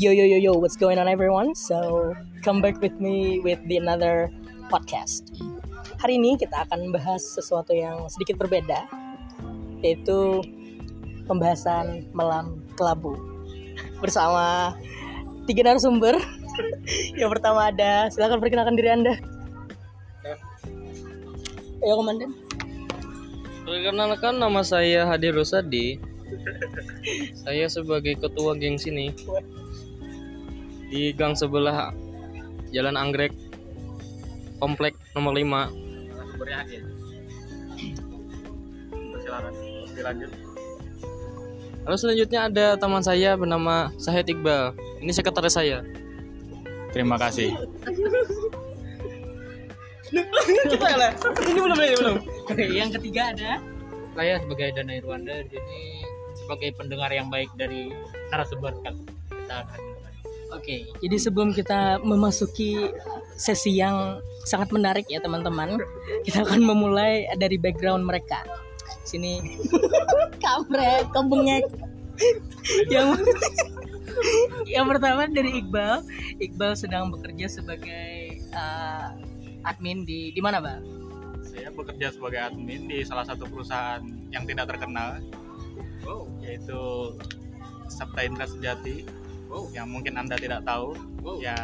Yo yo yo yo, what's going on everyone? So, come back with me with the another podcast. Hari ini kita akan bahas sesuatu yang sedikit berbeda, yaitu pembahasan malam kelabu bersama tiga narasumber. yang pertama ada, silakan perkenalkan diri anda. Ayo komandan. Perkenalkan nama saya Hadi Rosadi. saya sebagai ketua geng sini di gang sebelah Jalan Anggrek Komplek nomor 5. Lalu selanjutnya ada teman saya bernama Sahid Iqbal. Ini sekretaris saya. Terima kasih. Ini belum ini belum. Oke, yang ketiga ada saya sebagai Dana Irwanda di sini sebagai pendengar yang baik dari narasumber kan kita akan. Oke, jadi sebelum kita memasuki sesi yang sangat menarik ya teman-teman, kita akan memulai dari background mereka. Sini, kampret, kau bengek. yang yang pertama dari Iqbal. Iqbal sedang bekerja sebagai uh, admin di di mana, Bang? Saya bekerja sebagai admin di salah satu perusahaan yang tidak terkenal, yaitu Sabta Indra Sejati. Yang mungkin anda tidak tahu, ya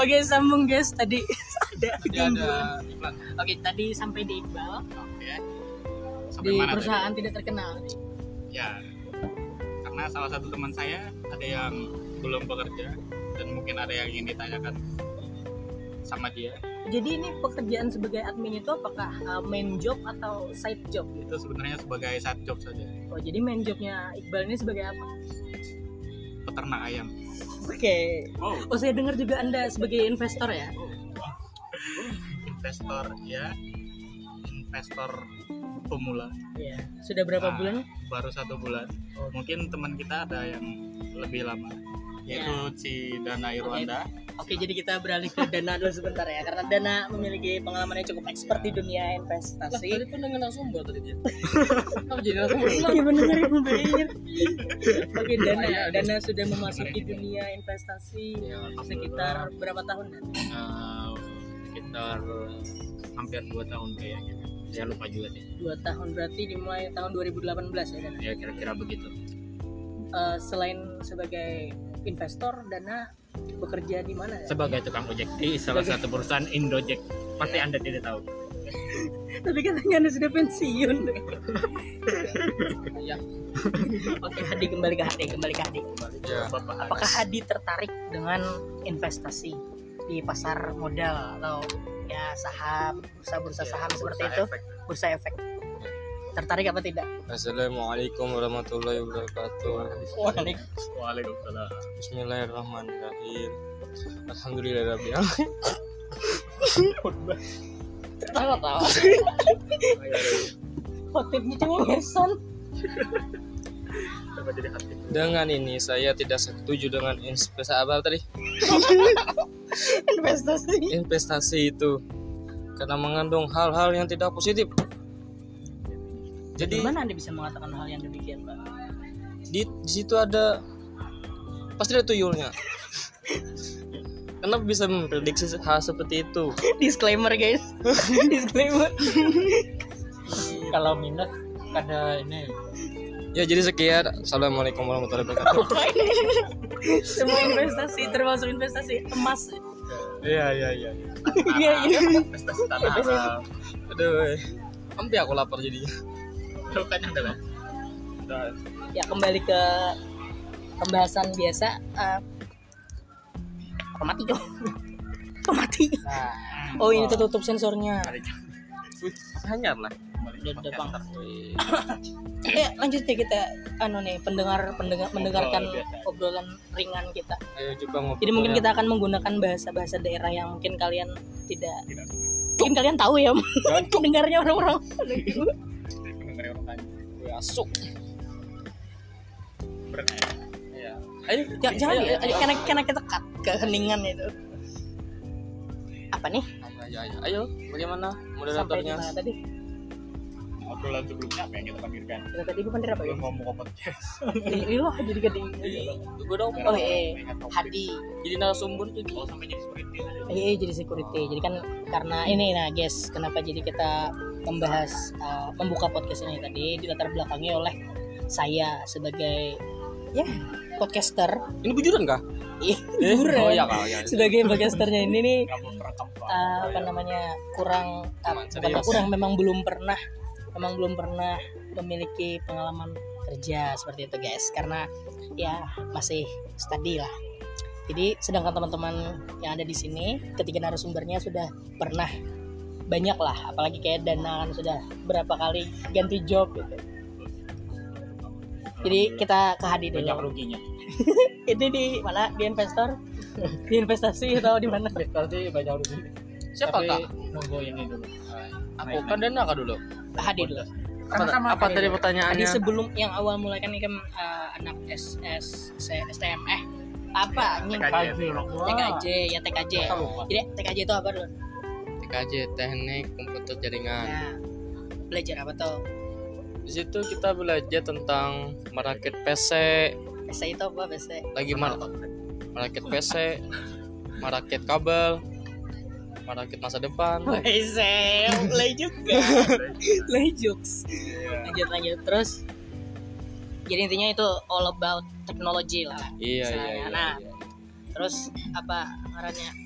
Oke, sambung guys. Tadi ada ada iklan. Oke, tadi sampai di Iqbal. Sampai di mana tadi? perusahaan tidak terkenal. Ya, karena salah satu teman saya ada yang belum bekerja dan mungkin ada yang ingin ditanyakan sama dia. Jadi ini pekerjaan sebagai admin itu apakah uh, main job atau side job? Itu sebenarnya sebagai side job saja, Oh, jadi main jobnya Iqbal ini sebagai apa? Peternak ayam. Oke. Oh, Oh, saya dengar juga Anda sebagai investor ya? investor ya, investor pemula. Iya. Sudah berapa Ah, bulan? baru satu bulan Oh. mungkin teman kita ada yang lebih lama yaitu si Dana Irwanda Oke, jadi kita beralih ke Dana dulu sebentar ya, karena Dana memiliki pengalaman yang cukup expert di dunia Lah, investasi. tadi kan dengan narasumber tadi dia. Kamu jadi narasumber. Iya benar ya Bayir. Oke Dana, Iya, Dana sudah memasuki dunia investasi Ya, sekitar berapa tahun Dan? Eh, sekitar hampir dua tahun kayaknya. Saya lupa juga sih. Dua tahun berarti dimulai tahun 2018 ya Dan? Ya kira-kira begitu. Eh, selain sebagai investor, Dana bekerja di mana? ya? Sebagai tukang ojek di salah satu perusahaan Indojek. Pasti anda tidak tahu. Tapi katanya Anda sudah pensiun. Ya. Oke, Hadi kembali ke Hadi, kembali ke Hadi. Ya. Bapak Apakah Hadi tertarik dengan investasi di pasar modal atau ya saham, bursa-bursa saham seperti itu, bursa efek? Tertarik apa tidak? Assalamualaikum warahmatullahi wabarakatuh. Waalaikumsalam Bismillahirrahmanirrahim. Alhamdulillahirabbil alamin. Tawa-tawa. Khotibnya cuma ngesan. Coba jadi hati Dengan ini saya tidak setuju dengan investasi apa tadi? Investasi. Investasi itu karena mengandung hal-hal yang tidak positif. Jadi Gimana Anda bisa mengatakan hal yang demikian, Pak? di, di situ ada pasti ada tuyulnya. Kenapa bisa memprediksi hal seperti itu? Disclaimer, guys. Disclaimer. kalau minus ada ini Ya jadi sekian. Assalamualaikum warahmatullahi wabarakatuh. Semua investasi termasuk investasi emas. iya iya iya Iya, iya. investasi tanah Aduh, sampai aku lapar jadinya. Bukan adalah ya kembali ke pembahasan biasa apa mati dong apa mati? Oh ini tertutup sensornya. Hanya lah. udah bang. Ya lanjut ya kita anu nih pendengar pendengar mendengarkan obrolan ringan kita. Ayo coba ngobrol. jadi mungkin kita akan menggunakan bahasa bahasa daerah yang mungkin kalian tidak mungkin kalian tahu ya pendengarnya orang-orang asuk. Ya. Ayo, Ya, jangan ayo, ya, ayo, karena karena kita cut ke heningan itu. Apa nih? ayo, ayo, ayo. Bagaimana moderatornya? tadi? obrolan sebelumnya apa yang kita panggilkan Kita tadi bukan apa ya? ngomong podcast Ini lah jadi gede. gue dong Oh iya, Hadi. jadi narasumber tuh oh sampai jadi security tadi Iya iya, jadi security. Jadi kan karena ini nah guys, kenapa jadi kita membahas uh, membuka podcast ini tadi dilatar belakangi oleh saya sebagai ya. podcaster. Ini bujuran kah? Iya, Eh, bujuran. oh ya kak ya sebagai podcasternya ini nih uh, apa namanya kurang uh, kurang memang belum pernah memang belum pernah memiliki pengalaman kerja seperti itu guys. Karena ya masih study lah. Jadi sedangkan teman-teman yang ada di sini ketiga narasumbernya sudah pernah banyak lah apalagi kayak Dana kan sudah berapa kali ganti job gitu. Jadi kita ke Hadi dulu banyak ruginya. Itu di mana di investor. Di investasi atau di mana? Pasti banyak ruginya siapa Tapi kak? nunggu ini dulu. Aku kan dana kak dulu. Hadi dulu apa, apa tadi Tadi pertanyaannya? Sebelum yang awal mulai kan ini kan uh, anak SS STM eh apa? Nih TKJ. TKJ ya TKJ jadi TKJ itu apa dulu TKJ teknik komputer jaringan. Ya. Belajar apa tuh di situ kita belajar tentang merakit PC PC itu apa PC lagi mar merakit PC merakit kabel merakit masa depan. PC mulai juga mulai jokes. Lanjut lanjut terus? Jadi intinya itu all about technology lah iya iya, iya, nah. iya. terus apa ngarannya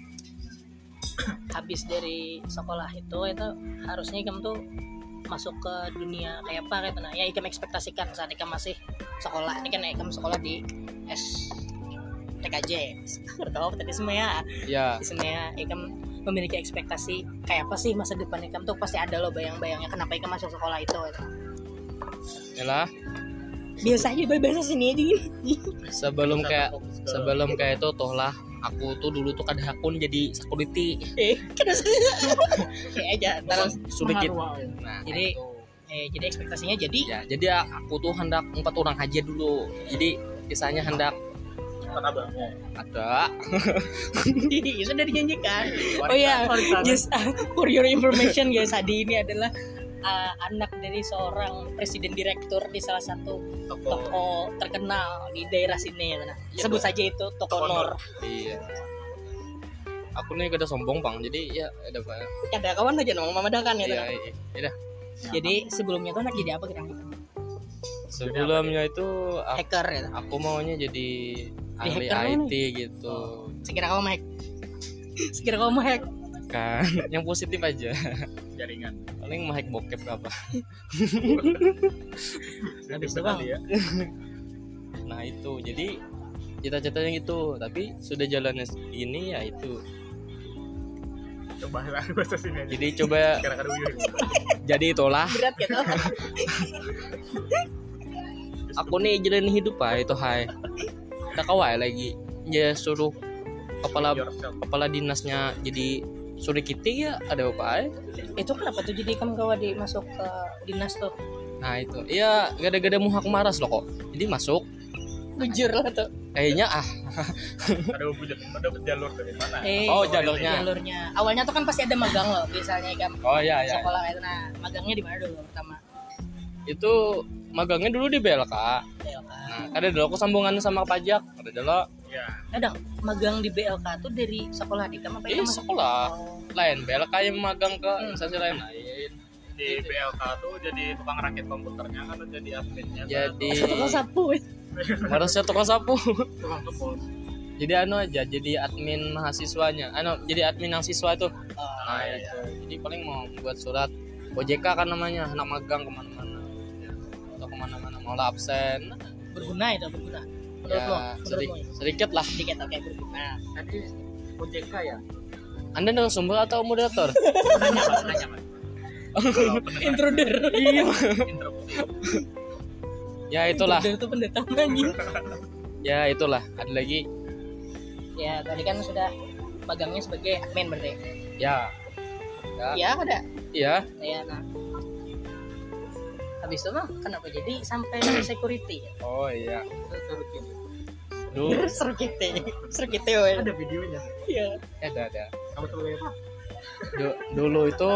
habis dari sekolah itu itu harusnya kamu tuh masuk ke dunia kayak apa gitu. Nah ya ikam ekspektasikan saat ikam masih sekolah. Ini kan ikam sekolah di S TKJ apa tadi semua ya ya ya ikam memiliki ekspektasi kayak apa sih masa depan ikam tuh? Pasti ada loh bayang-bayangnya kenapa ikam masuk sekolah itu. Gitu. Yalah, biasa aja biasa sini aja. Gini sebelum kayak sebelum kayak itu toh lah aku tuh dulu tuh kadang akun jadi security. Eh kenapa kayak aja terus sedikit Pengaruh. nah Jadi- itu. eh jadi ekspektasinya jadi? Ya jadi aku tuh hendak empat orang aja dulu. Jadi kisahnya hendak ada. Iya, sudah dijanjikan. Oh ya, just uh, for your information guys, Adi ini adalah uh, anak dari seorang presiden direktur di salah satu toko terkenal di daerah sini. Nah, Iya, sebut saja itu toko Nor. iya aku nih gak ada sombong bang jadi ya ada pak Ada kawan aja nomor Mama Dakan ya. iya iya iya. Jadi sebelumnya tuh anak jadi apa kita? sebelumnya itu aku, Hacker ya. aku maunya jadi ahli IT gitu Sekira kamu hack. Sekira kamu hack. Kan yang positif aja. Jaringan. Paling mau hack bokep apa? Habis itu ya. Nah itu. Jadi cita-citanya gitu tapi sudah jalannya ini ya itu. Coba lah bahasa sini aja jadi coba jadi itulah. Berat gitu. aku nih jalanin hidup pak. Itu hai. Tak kawai lagi. Ya suruh kepala kepala dinasnya jadi suruh kita ya ada apa ay? itu kenapa tuh jadi kamu kawan di masuk ke dinas tuh? nah itu iya gada-gada muhak maras loh kok jadi masuk Bujur lah tuh. kayaknya ah ada wujud ada jalur dari mana Eh, oh jalurnya jalurnya. Awalnya tuh kan pasti ada magang loh, misalnya kan oh ya ya sekolah itu. Nah, magangnya di mana dulu pertama? itu magangnya dulu di BLK BLK. nah ada dulu aku sambungan sama pajak ada dulu ya Kadang magang di BLK tuh dari sekolah di kamu apa Iya, kamu- sekolah. Oh. lain BLK yang magang ke Hmm. instansi lain lain di BLK tuh jadi tukang rakit komputernya atau jadi adminnya jadi Eh, tukang sapu. eh. harusnya tukang sapu tukang kebun jadi anu aja jadi admin mahasiswanya anu jadi admin yang siswa itu Oh, nah iya, itu jadi paling mau buat surat OJK kan namanya anak magang ke mana-mana atau ke mana-mana mau absen berguna itu berguna. Menurut ya lo, menurut sedikit, lo. sedikit lah Sedikit oke berguna. tadi OJK ya anda narasumber atau moderator nanya mas nanya mas Intruder. iya ya itulah Intruder itu pendatang anjing. ya itulah ada lagi Ya, tadi kan sudah magangnya sebagai admin berarti. ya ya Ya, ada. iya Ya, nah. Habis itu mah kenapa jadi sampai security? oh iya seru gitu Duh, Seru kita. Seru kita, woy. ada videonya? Iya. ada ada. Kamu tuh lihat Du- dulu itu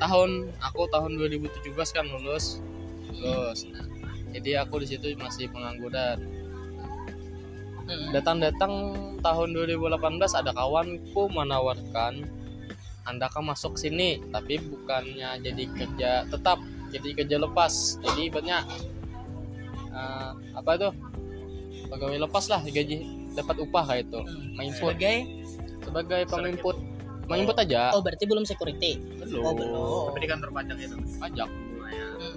tahun aku tahun 2017 kan lulus. Lulus. Nah, jadi aku di situ masih pengangguran. Hmm. datang-datang tahun 2018 ada kawanku menawarkan anda kan masuk sini tapi bukannya jadi kerja tetap jadi kerja lepas. Jadi ibaratnya eh, apa itu pegawai lepas lah gaji dapat upah kayak itu Hmm. menginput Sebagai sebagai penginput menginput aja oh berarti belum security. Oh, belum. Tapi di kantor pajak itu. pajak Hmm.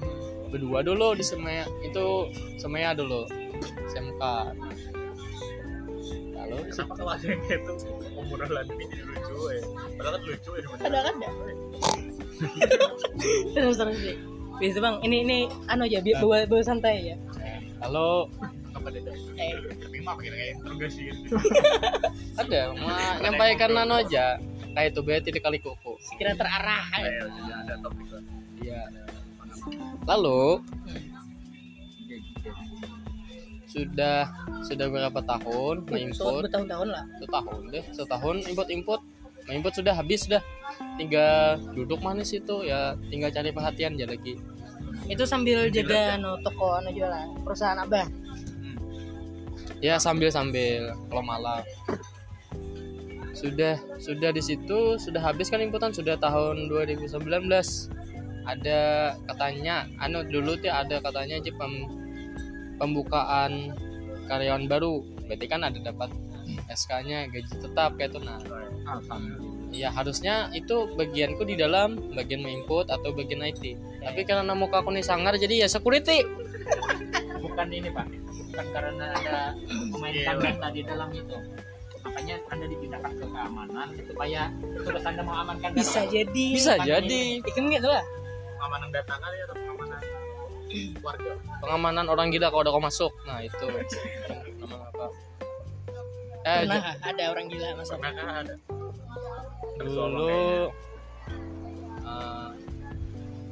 berdua dulu di Semaya itu Semaya dulu SMK lalu Kenapa kalau ada yang gitu obrolan ini jadi lucu ya? Padahal kan lucu ya. Ada kan ada. terus terus sih. Bisa bang, ini ini anu aja, bi- bawa bawa santai ya. kalau Apa deh? Eh, Tapi mah pakai kayak interogasi gitu. ada menyampaikan nano aja kayak itu berarti di kali kuku sekira terarah. ya. Ada topik lah. iya lalu Hmm. sudah sudah berapa tahun So, menginput bertahun-tahun lah. setahun deh setahun input input sudah habis dah tinggal duduk manis itu ya tinggal cari perhatian aja lagi Itu sambil jaga anu toko anu jualan perusahaan abah. Ya sambil sambil. Kalau malam. Sudah sudah di situ sudah habis kan inputan sudah tahun 2019 ada katanya anu dulu tuh ada katanya aja pem- pembukaan karyawan baru. Berarti kan ada dapat SK-nya gaji tetap kayak itu. Nah ya harusnya itu bagianku di dalam bagian input atau bagian IT tapi karena muka aku nih sangar jadi ya security bukan ini pak bukan karena ada pemain Iya, data di dalam itu makanya anda dipindahkan ke keamanan supaya tugas anda mengamankan data. Bisa jadi. bisa jadi Ikan gitu lah. Pengamanan data kali atau pengamanan warga? pengamanan orang gila kalau udah kau masuk nah itu nama apa eh Pernah ada orang gila masuk. Pernah kan ada? dulu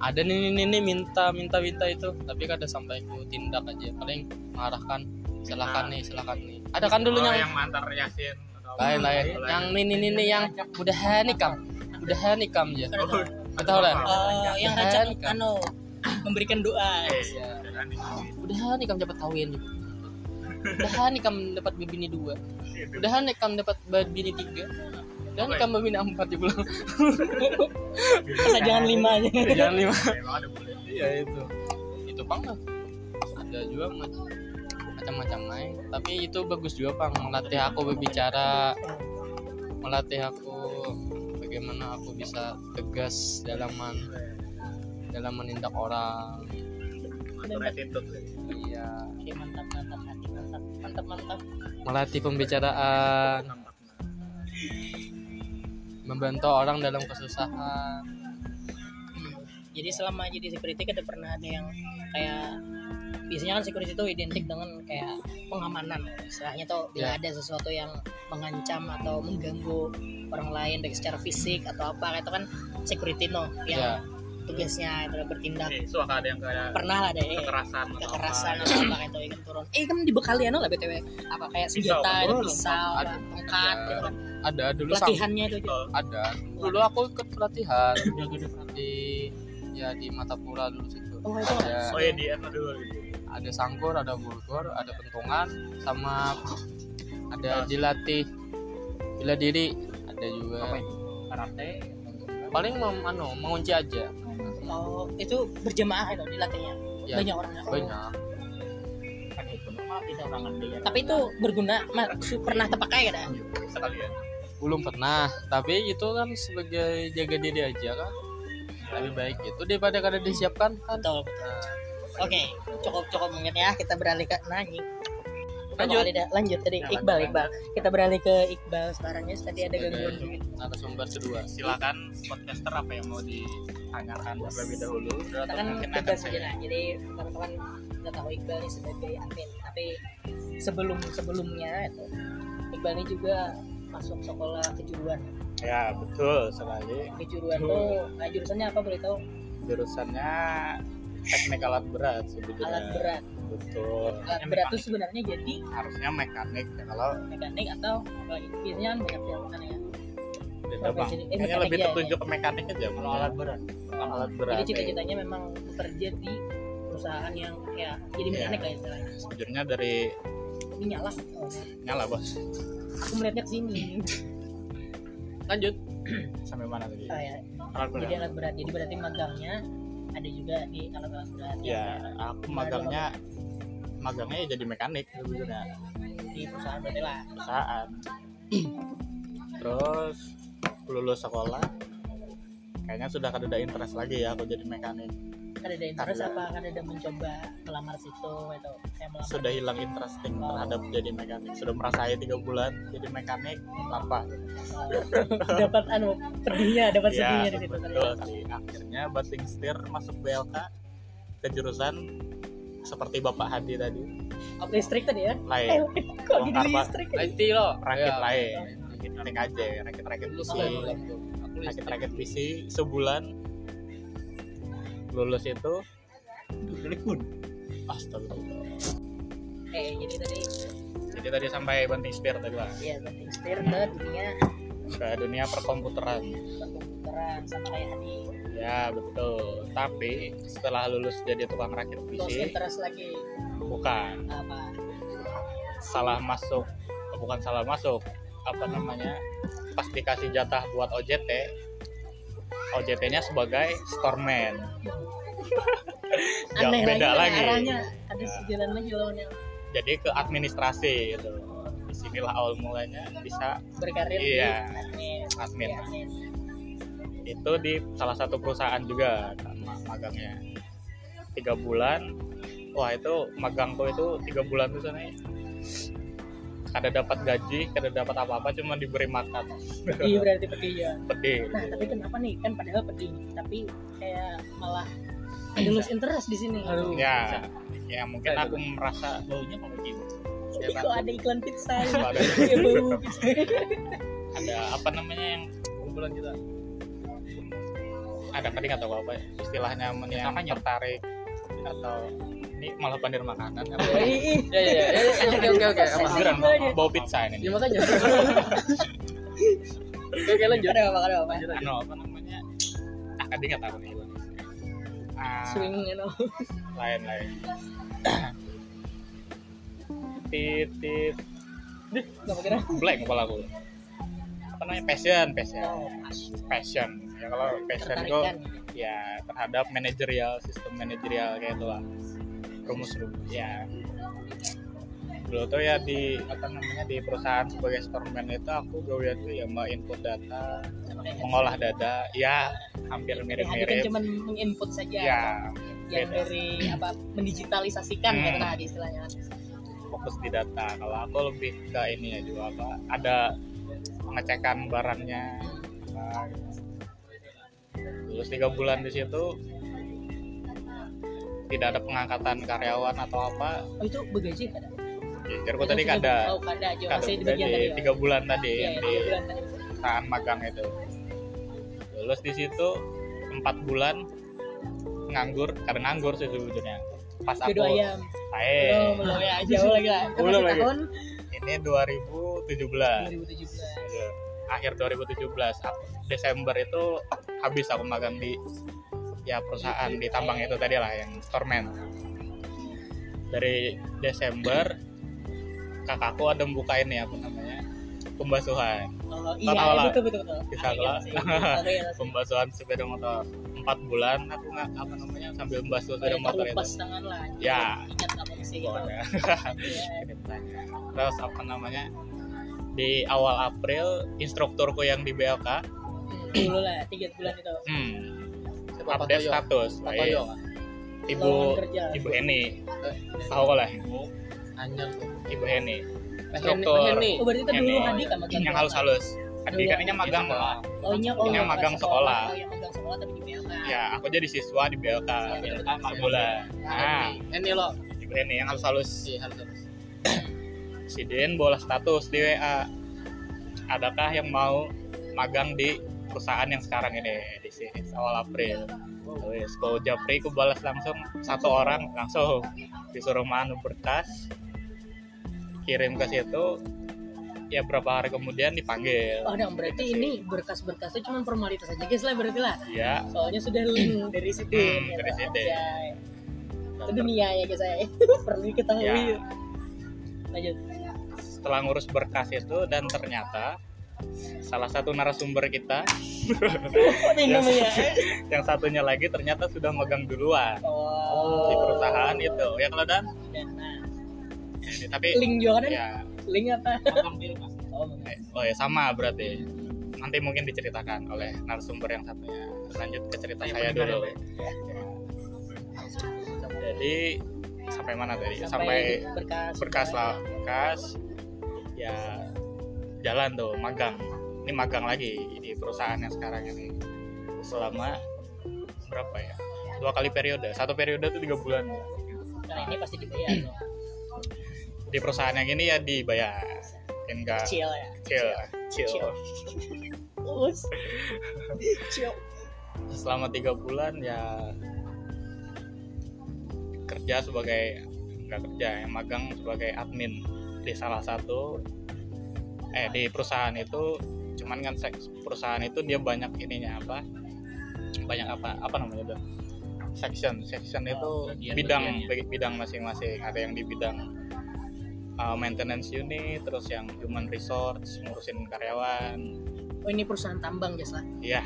ada nih nih nih minta minta minta itu. Tapi kada sampai ku tindak aja. Paling mengarahkan silakan nih silakan nih. Ada kan dulu Oh, yang yang mantar Yasin. lain lain. yang nih nih nih nih yang udah nikam. Udah nikam aja Oh, Kita tahu lah Oh, yang rancang kan? anu memberikan doa. Ya. kan udah nikam dapat kawin. Udah nikam dapat bini dua. Udah nikam dapat bini tiga udah nikam bini empat di pulang Masa jangan limanya. jangan lima. Boleh. iya itu. Itu bang ada juga mac- macam-macam lain tapi itu bagus juga bang melatih aku berbicara. Melatih aku bagaimana aku bisa tegas dalam men- dalam menindak orang. Attitude. iya. Oke, mantap mantap hati mantap mantap mantap. melatih pembicaraan membantu orang dalam kesusahan Jadi selama jadi security kada pernah ada yang kayak biasanya kan security itu identik dengan kayak pengamanan istilahnya tuh bila Ya. ada sesuatu yang mengancam atau mengganggu orang lain baik secara fisik atau apa itu kan security no yang Ya. Tugasnya adalah bertindak. Eh, so ada yang kayak pernah lah deh. kekerasan kekerasan atau apa kayak itu ikan turun. Eh kan dibekali anu lah btw apa kayak senjata ada pisau ada. ada tongkat gitu kan? Ada dulu pelatihannya itu ada. Dulu aku ikut pelatihan di ya di Matapura dulu situ. Oh itu ada Oh ya di dulu. gitu. ada sangkur ada bulgur ada pentungan sama ada dilatih bela diri. Ada juga. Apa itu? Karate? Paling mem, anu, mengunci aja oh itu berjamaah itu dilatihnya Ya, banyak orangnya banyak. Kan ya. Tapi itu berguna pernah terpakai Sekalian. belum pernah tapi itu kan sebagai jaga diri aja kan. Lebih baik itu daripada kada disiapkan kan. Betul betul. Oke cukup cukup mungkin ya kita beralih ke nanya Lanjut. lanjut lanjut tadi Ya, Iqbal lanjut, Iqbal kita beralih ke Iqbal sekarang ya tadi ada gangguan sebagai narasumber kedua Silakan podcaster apa yang mau ditanyakan terlebih dahulu. kita Atau kan mungkin akan bebas saya- aja lah jadi teman-teman udah tahu Iqbal ini sebagai admin tapi sebelum sebelumnya itu Iqbal ini juga masuk sekolah kejuruan Ya betul sekali. kejuruan Betul. tuh nah, jurusannya apa boleh tahu Jurusannya teknik alat berat sebenarnya. alat berat Betul. alat berat itu sebenarnya jadi Harusnya mekanik ya, kalau mekanik atau biasanya kan banyak kan ya beda bang eh, kayaknya lebih ya, tertuju ke mekanik aja kalau Bang. alat berat alat berat Jadi cita-citanya memang bekerja di perusahaan yang ya jadi Iya. mekanik lah istilahnya. sejujurnya dari Ini nyala. Oh, nyala bos aku melihatnya ke sini. lanjut sampai mana tadi Oh, ya. alat Jadi berat alat berat. Jadi berarti magangnya ada juga di alat-alat berat. ya aku magangnya magangnya ya jadi mekanik. Sebetulnya di perusahaan berarti lah. perusahaan. Terus lulus sekolah kayaknya sudah kada ada interest lagi ya aku jadi mekanik. Kan ada interest Karena- apa? Kan ada mencoba melamar situ atau saya melamar sudah hilang interesting terhadap jadi mekanik. Sudah merasai tiga bulan jadi mekanik apa dapat anu pedihnya dapat sedihnya ya di situ. betul. Sih akhirnya banting setir masuk BLK ke jurusan seperti Bapak Hadi tadi. Listrik tadi ya? Lain. Kok jadi listrik IT lo. Rakit Ya. lain. Rakit aja rakit rakit Lulus PC lah bulan tuh. aku rakit listrik. rakit PC sebulan. Lulus itu. Astagfirullah eh jadi tadi. Jadi tadi sampai banting setir tadi lah ya banting setir ke dunia. Ke dunia perkomputeran. Perkomputeran sama kayak tadi ya betul. Tapi setelah lulus jadi tukang rakit terus PC interest lagi. Bukan. Apa? Salah masuk bukan salah masuk. Apa namanya? Pas dikasih jatah buat OJT OJT-nya sebagai storeman. Aneh beda lagi, lagi. arahnya. Ada Ya. sejalan lagi lawannya jadi ke administrasi gitu. Di sinilah awal mulanya bisa berkarir Iya. di admin. admin. Ya, admin. Itu di salah satu perusahaan juga magangnya. Tiga bulan. Wah itu magang tuh itu tiga bulan tuh sana kada dapat gaji kada dapat apa-apa cuma diberi makan. Pedih berarti pedih ya. Pedih nah tapi kenapa nih? Kan padahal pedih tapi kayak malah ada lose interest di sini. Aduh. ya ya mungkin aku merasa baunya kalau gitu ya kok ada iklan pizza. Ya ada Kayak bau pizza. Ada apa namanya yang kumpulan kita ada tadi atau apa ya? istilahnya men- yang tertarik atau ini malah pandir makanan kan ih. ya ya ya oke oke oke apa Beneran, bau- pizza ini ya makanya. Oke oke lanjut. Ada apa ada apa? Anu apa namanya? Ah tadi nggak tahu nih ah, swing you know. lain lain. Titit nggak kira blank kepala aku. Apa namanya? Passion passion. Oh passion ya kalau passion itu tertarikan ya terhadap manajerial sistem manajerial kayak itu lah rumus rumus ya dulu tuh ya di apa namanya di perusahaan sebagai storeman itu aku gawe tuh ya mbak input data mengolah data ya hampir kan mirip-mirip cuma menginput saja ya yang beda. dari apa mendigitalisasikan Hmm. gitu tadi istilahnya fokus di data kalau aku lebih ke ini ya juga apa ada pengecekan barangnya apa gitu. Terus tiga bulan di situ. Tidak ada pengangkatan karyawan atau apa. Oh itu begaji ada? Ya, jarku tadi kada oh kada aja kada masih di tadi ya? tiga bulan tadi yang iya, di tiga perusahaan magang itu. Lulus di situ empat bulan nganggur karena nganggur sih sebetulnya pas aku Jodoh ayam saya belum belum ya jauh lagi lah. Belum lagi. tahun? Ini 2017 2017 Iya. Akhir 2017 Ap- Desember itu habis aku magang di ya perusahaan di tambang itu tadi lah yang storeman dari Desember kakakku ada buka ini apa namanya pembasuhan oh Tahu iya lah. betul betul betul Bisa Ah, iya lah. iya, pembasuhan sepeda motor empat bulan aku nggak apa namanya sambil membasuh sepeda motor itu tangan lah Ya. ingat apa sih gitu. Iya. terus apa namanya di awal April instrukturku yang di BLK dulu lah tiga bulan itu. Hmm, Siapa update Patoyo? status Patoyo ibu ibu Eni. Eh, tahu kok lah. Anjang. Ibu Eni. Instruktur. Oh berarti itu dulu Hadi kan magang yang halus-halus Adi kan ini magang sekolah. oh nya oh Ini yang bukan magang sekolah. oh yang magang sekolah tapi di BLK ya aku jadi siswa di BLK Iya, empat bulan nah. Ini lo. ibu Eni yang halus-halus Iya harus harus. si Den bola status di WA adakah yang mau magang di perusahaan yang sekarang ini di sini awal April Wes, kalau Japri aku balas langsung satu orang langsung disuruh manu berkas kirim ke situ ya berapa hari kemudian dipanggil Oh, dong, berarti ini berkas-berkasnya cuma formalitas aja guys lah berarti lah. ya Soalnya sudah link dari situ. Hmm, gitu. dari situ. Itu dunia ya guys saya. Perlu diketahui. Ya. Lanjut. Setelah ngurus berkas itu dan ternyata salah satu narasumber kita ini namanya. yang satunya lagi ternyata sudah megang duluan Oh. di perusahaan itu. Ya kalau dan? Nah, ini, tapi link juga kan? ya. Link apa? Oh, eh, oh ya sama berarti. Nanti mungkin diceritakan oleh narasumber yang satunya. Lanjut ke cerita Yang saya dulu. ya, jadi sampai mana tadi? Sampai, sampai berkas. berkas lah berkas ya jalan tuh magang. Ini magang lagi di perusahaan yang sekarang ini. Selama berapa ya? Dua kali periode. Satu periode tuh tiga bulan. Nah, ini pasti dibayar dong. di perusahaan yang ini ya dibayar. Enggak Kecil ya. kecil kecil. Kecil. Selama tiga bulan ya kerja sebagai nggak kerja yang magang sebagai admin di salah satu eh di perusahaan itu cuman kan seks perusahaan itu dia banyak ininya apa banyak apa apa namanya tuh section section itu bagian-bagian bidang ya. bidang masing-masing ada yang di bidang uh, maintenance unit terus yang human resource ngurusin karyawan Oh, ini perusahaan tambang guys lah. iya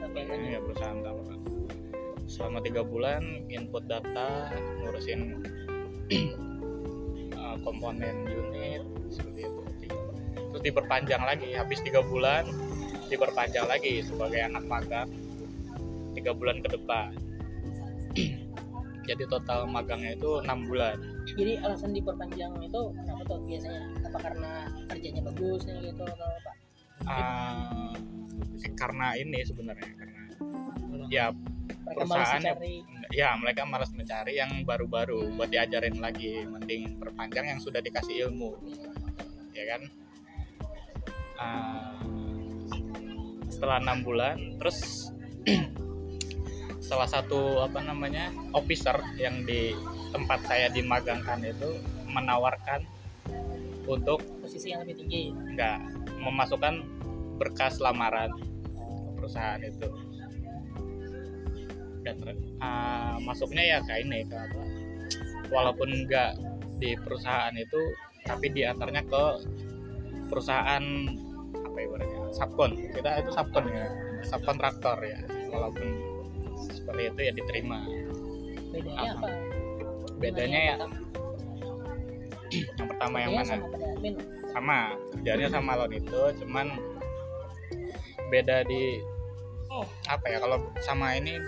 lanjut. ini ya perusahaan tambang selama tiga bulan input data ngurusin uh, komponen unit seperti itu terus diperpanjang lagi habis tiga bulan diperpanjang lagi sebagai anak magang tiga bulan ke depan jadi total magangnya itu enam bulan Jadi alasan diperpanjang itu kenapa tuh biasanya? Apa karena kerjanya bagus nih gitu atau apa? Uh, karena ini sebenarnya karena ya Mereka mencari. ya mereka malas mencari yang baru-baru buat diajarin lagi mending perpanjang yang sudah dikasih ilmu ya kan? Ah, setelah enam bulan terus salah satu apa namanya officer yang di tempat saya dimagangkan itu menawarkan untuk posisi yang lebih tinggi. enggak memasukkan berkas lamaran ke perusahaan itu dan uh, masuknya ya kayak ini ke apa walaupun enggak di perusahaan itu tapi diantarnya ke perusahaan apa ibaratnya subkon kita itu subkon ya subkontraktor ya walaupun seperti itu ya diterima. Bedanya Apa? apa? bedanya ya yang pertama yang mana? sama kerjanya sama loan itu cuman beda di apa ya kalau sama ini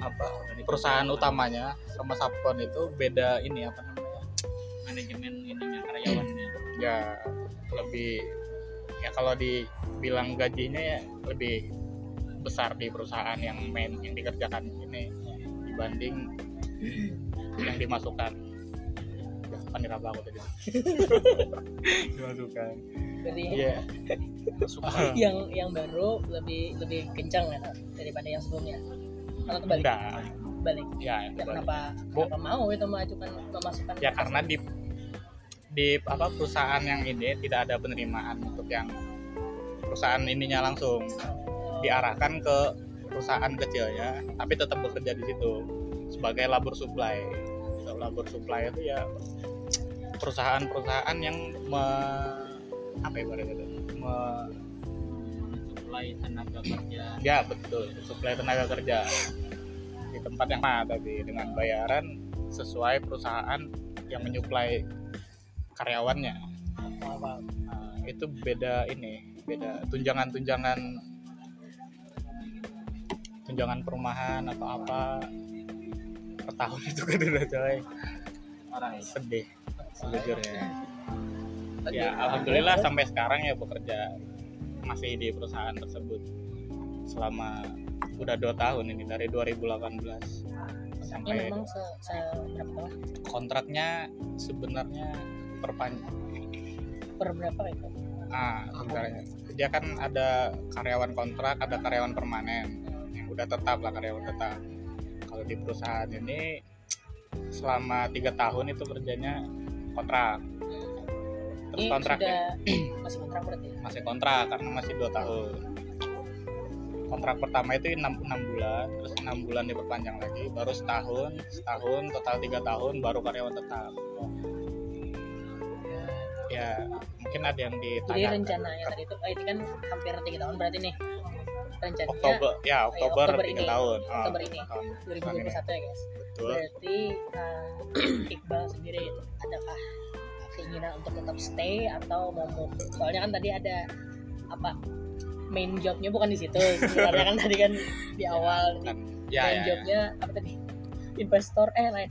apa perusahaan utamanya sama subkon itu beda ini apa namanya manajemen ininya karyawannya. Ya lebih ya kalau dibilang gajinya ya lebih besar di perusahaan yang main yang dikerjakan ini dibanding yang dimasukkan. Ya, apa aku tadi. Dimasukkan. Jadi iya. Yang yang baru lebih lebih kencang ya daripada yang sebelumnya. Kalau kebalik, enggak. Balik. ya, Ya, kenapa Bu- kenapa mau itu mengajukan memasukkan ya karena di di apa perusahaan yang ini tidak ada penerimaan untuk yang perusahaan ininya langsung. Diarahkan ke perusahaan kecilnya tapi tetap bekerja di situ sebagai labor supply. Kalau labor supply itu ya perusahaan-perusahaan yang me, apa itu? Me- supply tenaga kerja. Ya betul. Supply tenaga kerja. Di tempat yang mana tapi dengan bayaran sesuai perusahaan yang menyuplai karyawannya. Nah, itu beda ini beda tunjangan-tunjangan tunjangan perumahan atau apa. Per tahun itu kan udah coy. Orang sedih sejujurnya. Ya alhamdulillah sampai sekarang ya bekerja masih di perusahaan tersebut selama udah dua tahun ini dari 2018 Kontraknya sampai memang se, se berapa kontraknya sebenarnya perpanjang. Per berapa itu? ah sebenarnya. Dia kan ada karyawan kontrak ada karyawan permanen. Yang udah tetap lah karyawan tetap. Kalau di perusahaan ini selama tiga tahun itu kerjanya kontrak terus Ini kontrak sudah masih kontrak berarti ya? masih kontrak karena masih dua tahun kontrak pertama itu enam enam bulan terus enam bulan diperpanjang lagi baru setahun setahun total tiga tahun baru karyawan tetap ya mungkin ada yang Jadi ditanya rencananya tadi itu, oh, ini kan hampir tiga tahun berarti nih. Rencananya Oktober ya Oktober Oktober tiga ini. tahun Ah, Oktober ini. tahun 2021 ya guys. betul Berarti uh, Iqbal sendiri adakah keinginan untuk tetap stay atau mau move? Soalnya kan tadi ada apa main jobnya bukan di situ. Sebenarnya kan tadi kan di awal Kan, ya, main ya, ya. jobnya apa tadi? Investor eh lain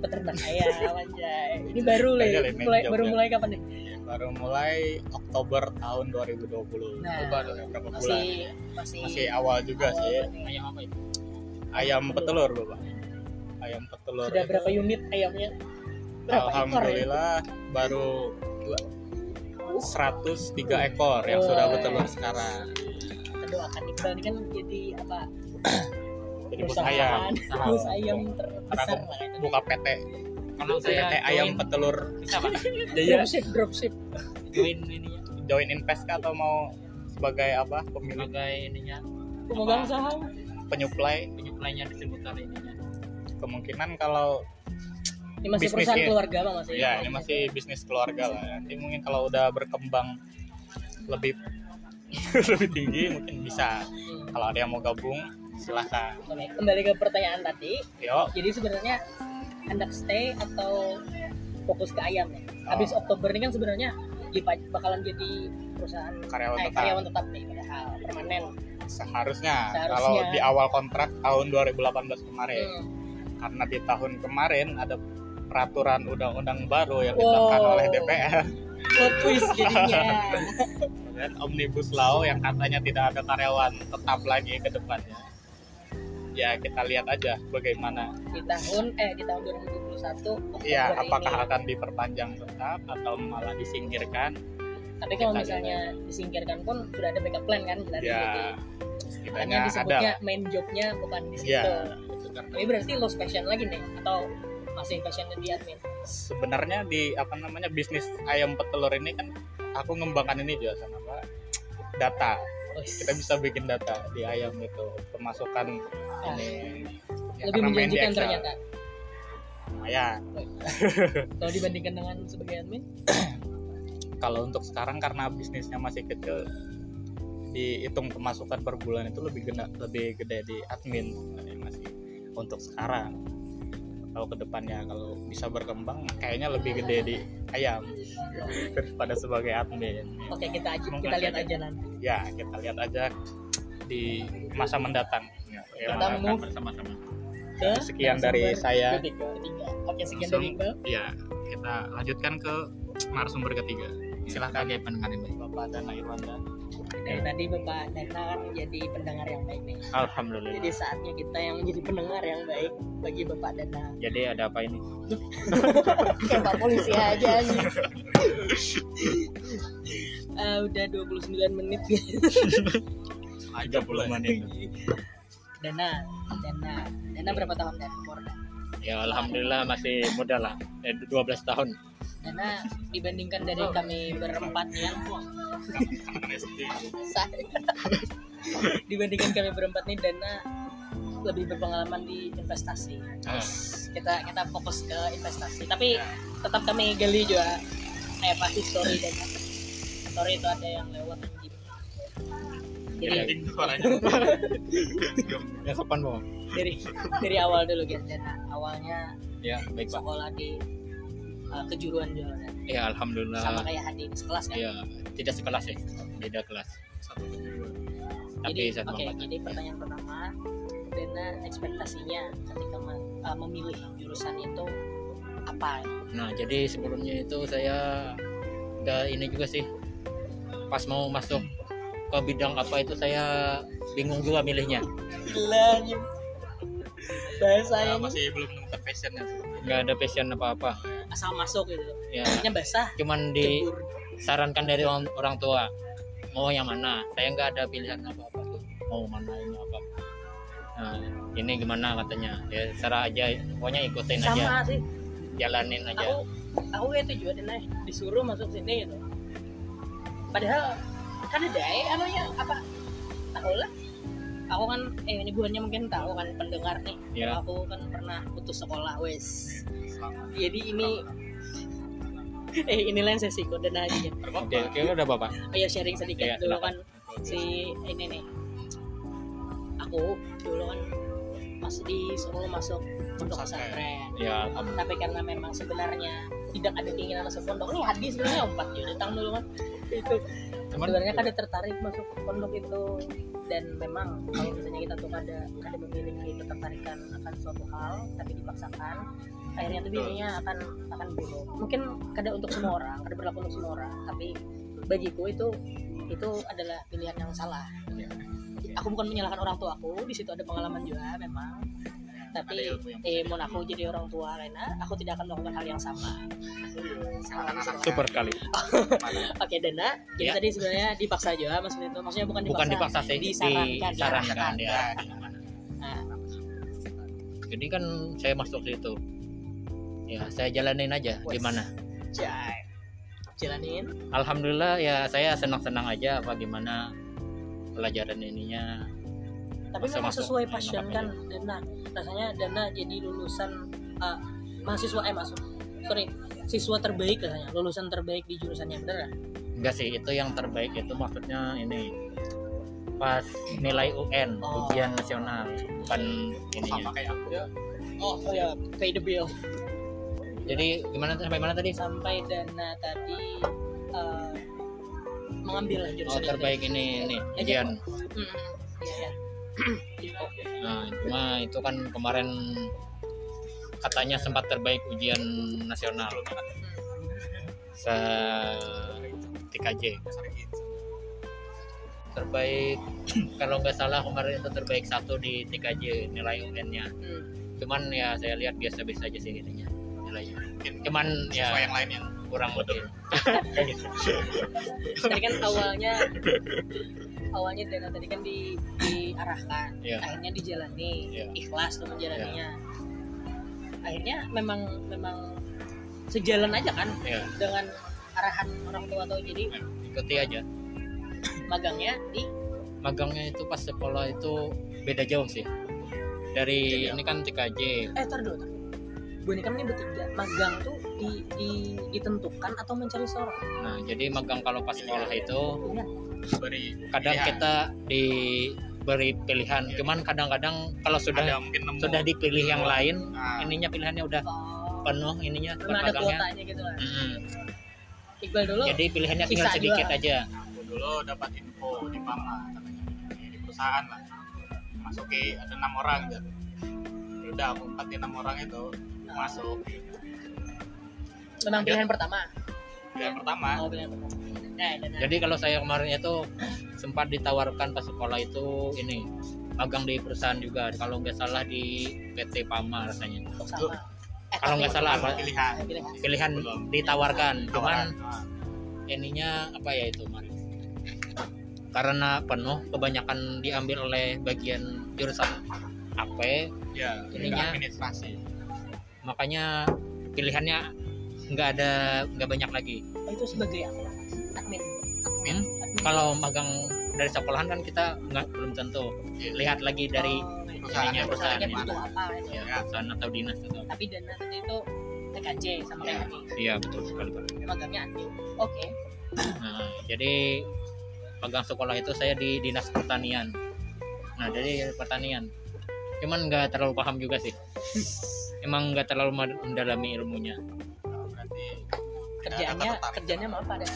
peternak ayam anjay. Ini baru nih main mulai baru ya. mulai kapan nih? baru mulai Oktober tahun 2020 Nah, baru berapa bulan Masih masih masih awal juga awal sih ayam apa itu ayam petelur bapak ayam petelur Sudah berapa unit ayamnya? Berapa ekor ya? alhamdulillah baru dua- 103 ekor yang sudah bertelur sekarang. Kita doakan Iqbal ini kan jadi apa? jadi bos ayam. Bos ayam. Terbesar aku lah itu. buka PT. Kalau saya PT ayam petelur. Bisa pak. Iya. Dropship, dropship. join ininya join invest kah atau mau sebagai apa? Pemilik? Sebagai ininya. Pemegang saham. penyuplai. Penyuplainya disebutkan ininya. Kemungkinan kalau Ini masih Bisnis perusahaan ya? keluarga Bang, masih. ya ini masih bisnis keluarga lah nanti mungkin kalau udah berkembang lebih lebih tinggi mungkin bisa Hmm. kalau ada yang mau gabung silahkan Oke, kembali ke pertanyaan tadi. yuk Jadi sebenarnya hendak stay atau fokus ke ayam ya? Oh. Habis Oktober ini kan sebenarnya bakalan jadi perusahaan karyawan eh, tetap karyawan tetap nih padahal permanen. seharusnya, Seharusnya. kalau di awal kontrak tahun 2018 kemarin Hmm. karena di tahun kemarin ada peraturan undang-undang baru yang ditetapkan Wow. oleh DPR Plot twist jadinya. dan omnibus law yang katanya tidak ada karyawan tetap lagi ke depannya ya kita lihat aja bagaimana di tahun eh di tahun 2021 Oktober ya apakah ini. akan diperpanjang tetap atau malah disingkirkan tapi kalau kita misalnya disingkirkan pun sudah ada backup plan kan dari ya setidaknya ada disebutnya main jobnya bukan di situ. ya itu karena Tapi berarti lost passion lagi nih atau masih passionnya di admin? sebenarnya di apa namanya bisnis ayam petelur ini kan aku ngembangkan ini juga sama apa data. Kita bisa bikin data di ayam itu pemasukan Ah. ini. Ya, lebih menjanjikan ternyata. lumayan. Kalau dibandingkan dengan sebagai admin, kalau untuk sekarang karena bisnisnya masih kecil dihitung pemasukan per bulan itu lebih gede lebih gede di admin. Masih. Untuk sekarang kalau ke depannya kalau bisa berkembang kayaknya lebih gede di ayam daripada sebagai admin oke kita aja kita lihat aja nanti. ya kita lihat aja di masa mendatang ya, Kita move bersama-sama Ke sekian dari saya ketiga. ketiga. Oke sekian Langsung. dari Iqbal. ya kita lanjutkan ke narasumber ketiga silahkan sebagai pendengar yang baik Bapak Dana Irwanda Dari tadi Bapak Dana kan jadi pendengar yang baik nih. Alhamdulillah Jadi saatnya kita yang menjadi pendengar yang baik bagi Bapak Dana. jadi ada apa ini Kayak Pak polisi aja nih. Ah, udah 29 menit 30 menit Dana, Dana, Dana berapa tahun dan umur? ya alhamdulillah masih muda lah eh, 12 tahun Dana dibandingkan dari kami berempat ya, saya dibandingkan kami berempat nih Dana lebih berpengalaman di investasi. Ah. Kita kita fokus ke investasi, tapi tetap kami gali juga kayak apa history Dana. History itu ada yang lewat anjing. Jadi ya kapan bang dari dari awal dulu gitu. Awalnya ya baik pak sekolah di uh, kejuruan juga Dan. ya alhamdulillah sama kayak Hadi sekelas kan. ya tidak sekelas ya beda kelas tapi Jadi satu oke, angkatan. jadi pertanyaan pertama, Dana ekspektasinya ketika uh, memilih jurusan itu apa? Nah, jadi sebelumnya itu saya udah ini juga sih. Pas mau masuk ke bidang apa itu saya bingung juga milihnya. Gila anjing. Bahasanya masih belum menemukan passionnya Nggak ada passion apa-apa. Asal masuk gitu. Ya, Akhirnya basah, cuman disarankan dari orang, orang tua. Mau yang mana? Saya nggak ada pilihan apa-apa tuh. Mau mana ini apa. Nah, ini gimana katanya? Ya, serah aja. Pokoknya ikutin aja, Sama sih. jalanin aja. Aku aku kayak itu juga deh disuruh masuk sini gitu padahal kan ada anunya apa tahu lah aku kan eh ini buahnya mungkin tahu kan pendengar nih. Ya. aku kan pernah putus sekolah wes. Jadi ini eh inilah yang sesi kode aja Oke, oke udah bapak. ayo sharing sedikit Iya, dulu kan. Si ini nih. Aku dulu kan masih disuruh masuk pondok pesantren. Ya, tapi karena memang sebenarnya tidak ada keinginan masuk pondok ini hadis sebenarnya empat ya datang dulu kan. Itu cuman sebenarnya kada tertarik masuk pondok itu. Dan memang kalau misalnya kita tuh kada kada memiliki ketertarikan akan suatu hal tapi dipaksakan akhirnya tuh biasanya akan akan buruk. Mungkin kada untuk semua orang kada berlaku untuk semua orang tapi bagiku itu itu adalah pilihan yang salah. Aku bukan menyalahkan orang tua aku di situ ada pengalaman juga memang tapi eh mau aku jadi orang tua Lena aku tidak akan melakukan hal yang sama super kali. Oke Dana, jadi Ya. tadi sebenarnya dipaksa aja Mas itu maksudnya bukan dipaksa, Bukan dipaksa sih, disarankan, disarankan diarahkan. ya. Nah, Jadi kan saya masuk situ. Ya, saya jalanin aja Wes. gimana. jai. jalanin. Alhamdulillah ya saya senang-senang aja apa gimana pelajaran ininya. Tapi Masa memang sesuai ya, passion kan Dana. Rasanya Dana jadi lulusan uh, mahasiswa eh masuk. Sorry, siswa terbaik rasanya, lulusan terbaik di jurusannya bener ya? Enggak sih, itu yang terbaik itu maksudnya ini pas nilai UN, Oh. ujian nasional, bukan ininya. kayak aku ya. Oh, oh ya, pay the bill. Jadi gimana sampai mana tadi? Sampai Dana tadi uh, mengambil Oh, jurusan itu. terbaik ini ini ujian. Hmm. Nah, cuma itu kan kemarin katanya sempat terbaik ujian nasional. Se TKJ terbaik kalau nggak salah kemarin itu terbaik satu di TKJ nilai UN-nya Hmm. cuman ya saya lihat biasa-biasa aja sih ininya nilainya. Cuman ya yang lain yang kurang betul tadi kan awalnya awalnya Dana tadi kan di, diarahkan Iya. akhirnya dijalani Iya. ikhlas tuh menjalaninya. Akhirnya memang memang sejalan aja kan ya dengan arahan orang tua atau jadi ikuti aja. Magangnya di magangnya itu pas sekolah itu beda jauh sih. Dari ini kan TKJ eh tar dulu tar dulu. Bu ini kan ini bertiga magang tuh di, di- ditentukan atau mencari seorang nah jadi magang kalau pas sekolah itu Iya. Beri kadang pilihan. kita diberi pilihan. Cuman kadang-kadang kalau sudah ada mungkin nemu sudah dipilih yang lain Nah, ininya pilihannya udah oh, penuh ininya ada kuotanya gitu lah. Mm-mm. Iqbal dulu jadi pilihannya tinggal sedikit juga. aja. Aku dulu dapat info di Pama katanya. Di perusahaan lah. Masuki ada enam orang gitu Ya udah aku empat enam orang itu masuk. Memang pilihan pertama? Yang pertama. Oh pilihan pertama nah jadi kalau saya kemarin itu sempat ditawarkan pas sekolah itu ini magang di perusahaan juga. Kalau nggak salah di PT Pama rasanya. Sama. Eh, kalau nggak salah apa pilihan. Pilihan. Pilihan ditawarkan. Cuman ininya apa ya itu kemarin karena penuh kebanyakan diambil oleh bagian jurusan AP ya Ininya. administrasi. Makanya pilihannya nggak ada nggak banyak lagi. Itu sebagai apa admin Hmm? admin kalau magang dari sekolahan kan kita nggak belum tentu. Iya. lihat lagi dari Oh, perusahaan ininya, perusahaannya perusahaan butuh apa gitu. ya, perusahaan atau dinas atau tapi dana tadi itu TKJ sama Iya. kayak iya betul sekali Pak. magangnya admin oke. Nah, jadi magang sekolah itu saya di dinas pertanian. Nah dari pertanian. Cuman nggak terlalu paham juga sih. Emang nggak terlalu mendalami ilmunya. Berarti kerjanya tertarik. kerjanya mau apa deh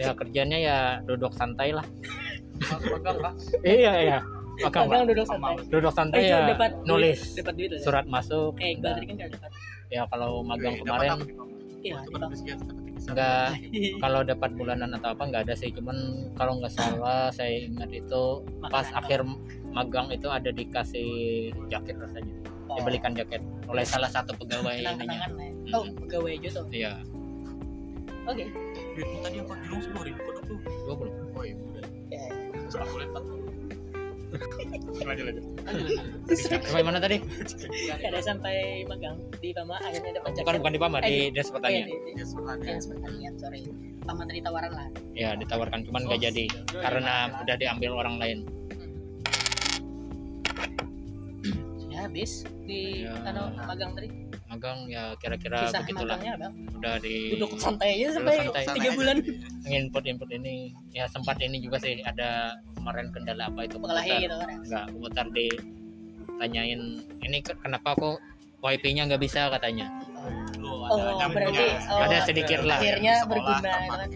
ya kerjanya ya duduk santai lah. Magang lah iya iya. Magang magang duduk santai. Duduk Eh, santai itu ya dapat nulis duit, dapat duit loh, ya? surat masuk eh tadi kan nggak dapat. Ya kalau magang Wih, dapat kemarin apa iya Dapat dapat. sekian, dapat tiga. nggak kalau dapat bulanan atau apa nggak ada sih cuman kalau nggak salah saya ingat itu pas Makanan. akhir magang itu ada dikasih jaket rasanya. Dibelikan jaket oleh salah satu pegawai ininya. ya. Oh pegawai tuh? Iya. Oke Duitmu tadi apa? Bilang sepuluh ribu kodok tuh. Dua puluh oh iya udah. Ya, aku lihat lanjut lanjut. Sampai mana tadi? Ada sampai magang di Pama akhirnya dapat bukan bukan di Pamar di Eh, Dinas Oh, iya, Pertanian di, di, Dinas Pertanian sorry. Pama tadi tawaran lah. Ya ditawarkan cuman nggak jadi. karena udah diambil orang lain. Sudah habis di Ya. anu magang tadi? Magang ya kira-kira kisah begitulah. magangnya bang. Udah di duduk santai aja sampai santai. tiga bulan. Input input ini. Ya sempat ini juga sih ada kemarin kendala apa itu pengelahi komputer. gitu kan nggak komputer di tanyain ini ke- kenapa kok wifi-nya nggak bisa? katanya. Oh berarti oh, ada sedikit lah. akhirnya berguna kan?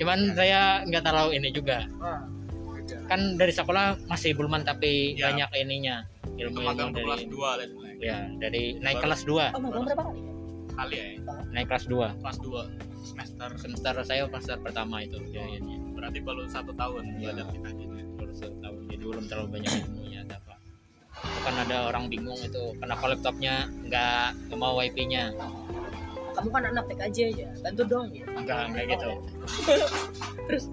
Cuman saya nggak tahu ini juga kan dari sekolah masih belum tapi Ya. banyak ininya ilmu ilmu tuh kelas dari 2 lah itu naik. ya dari naik Baru- kelas 2 oh magang berapa kali? Kali ya. Naik kelas 2 kelas 2 semester. Semester saya semester pertama itu ya, ya, ya. berarti baru satu tahun Iya. belajar kita gitu baru satu tahun jadi belum terlalu banyak ilmunya ada apa. Kan ada orang bingung itu kenapa laptopnya nggak mau wifi-nya. Kamu kan anak TK aja ya bantu dong ya. Enggak enggak gitu. Terus?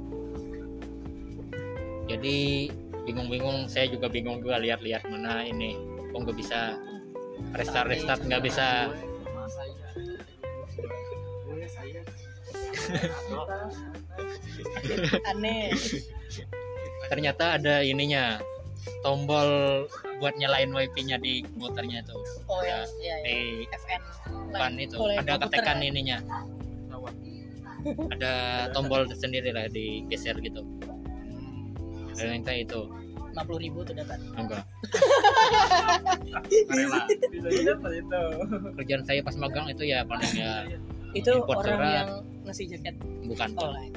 Jadi bingung-bingung saya juga bingung juga lihat-lihat mana ini kok nggak bisa restart restart nggak bisa. Aneh ternyata ada ininya tombol buat nyalain wifi-nya di komputernya itu. Oh Ya, ya ya, ya. di FN itu. Ada ketekan ya? ininya. Ada tombol sendiri lah digeser gitu ternyata itu 50 ribu tuh dapat. Enggak. Rela. Kerjaan saya pas magang itu ya paling ya itu Import orang surat. yang ngasih jaket. Bukan. Oh lain.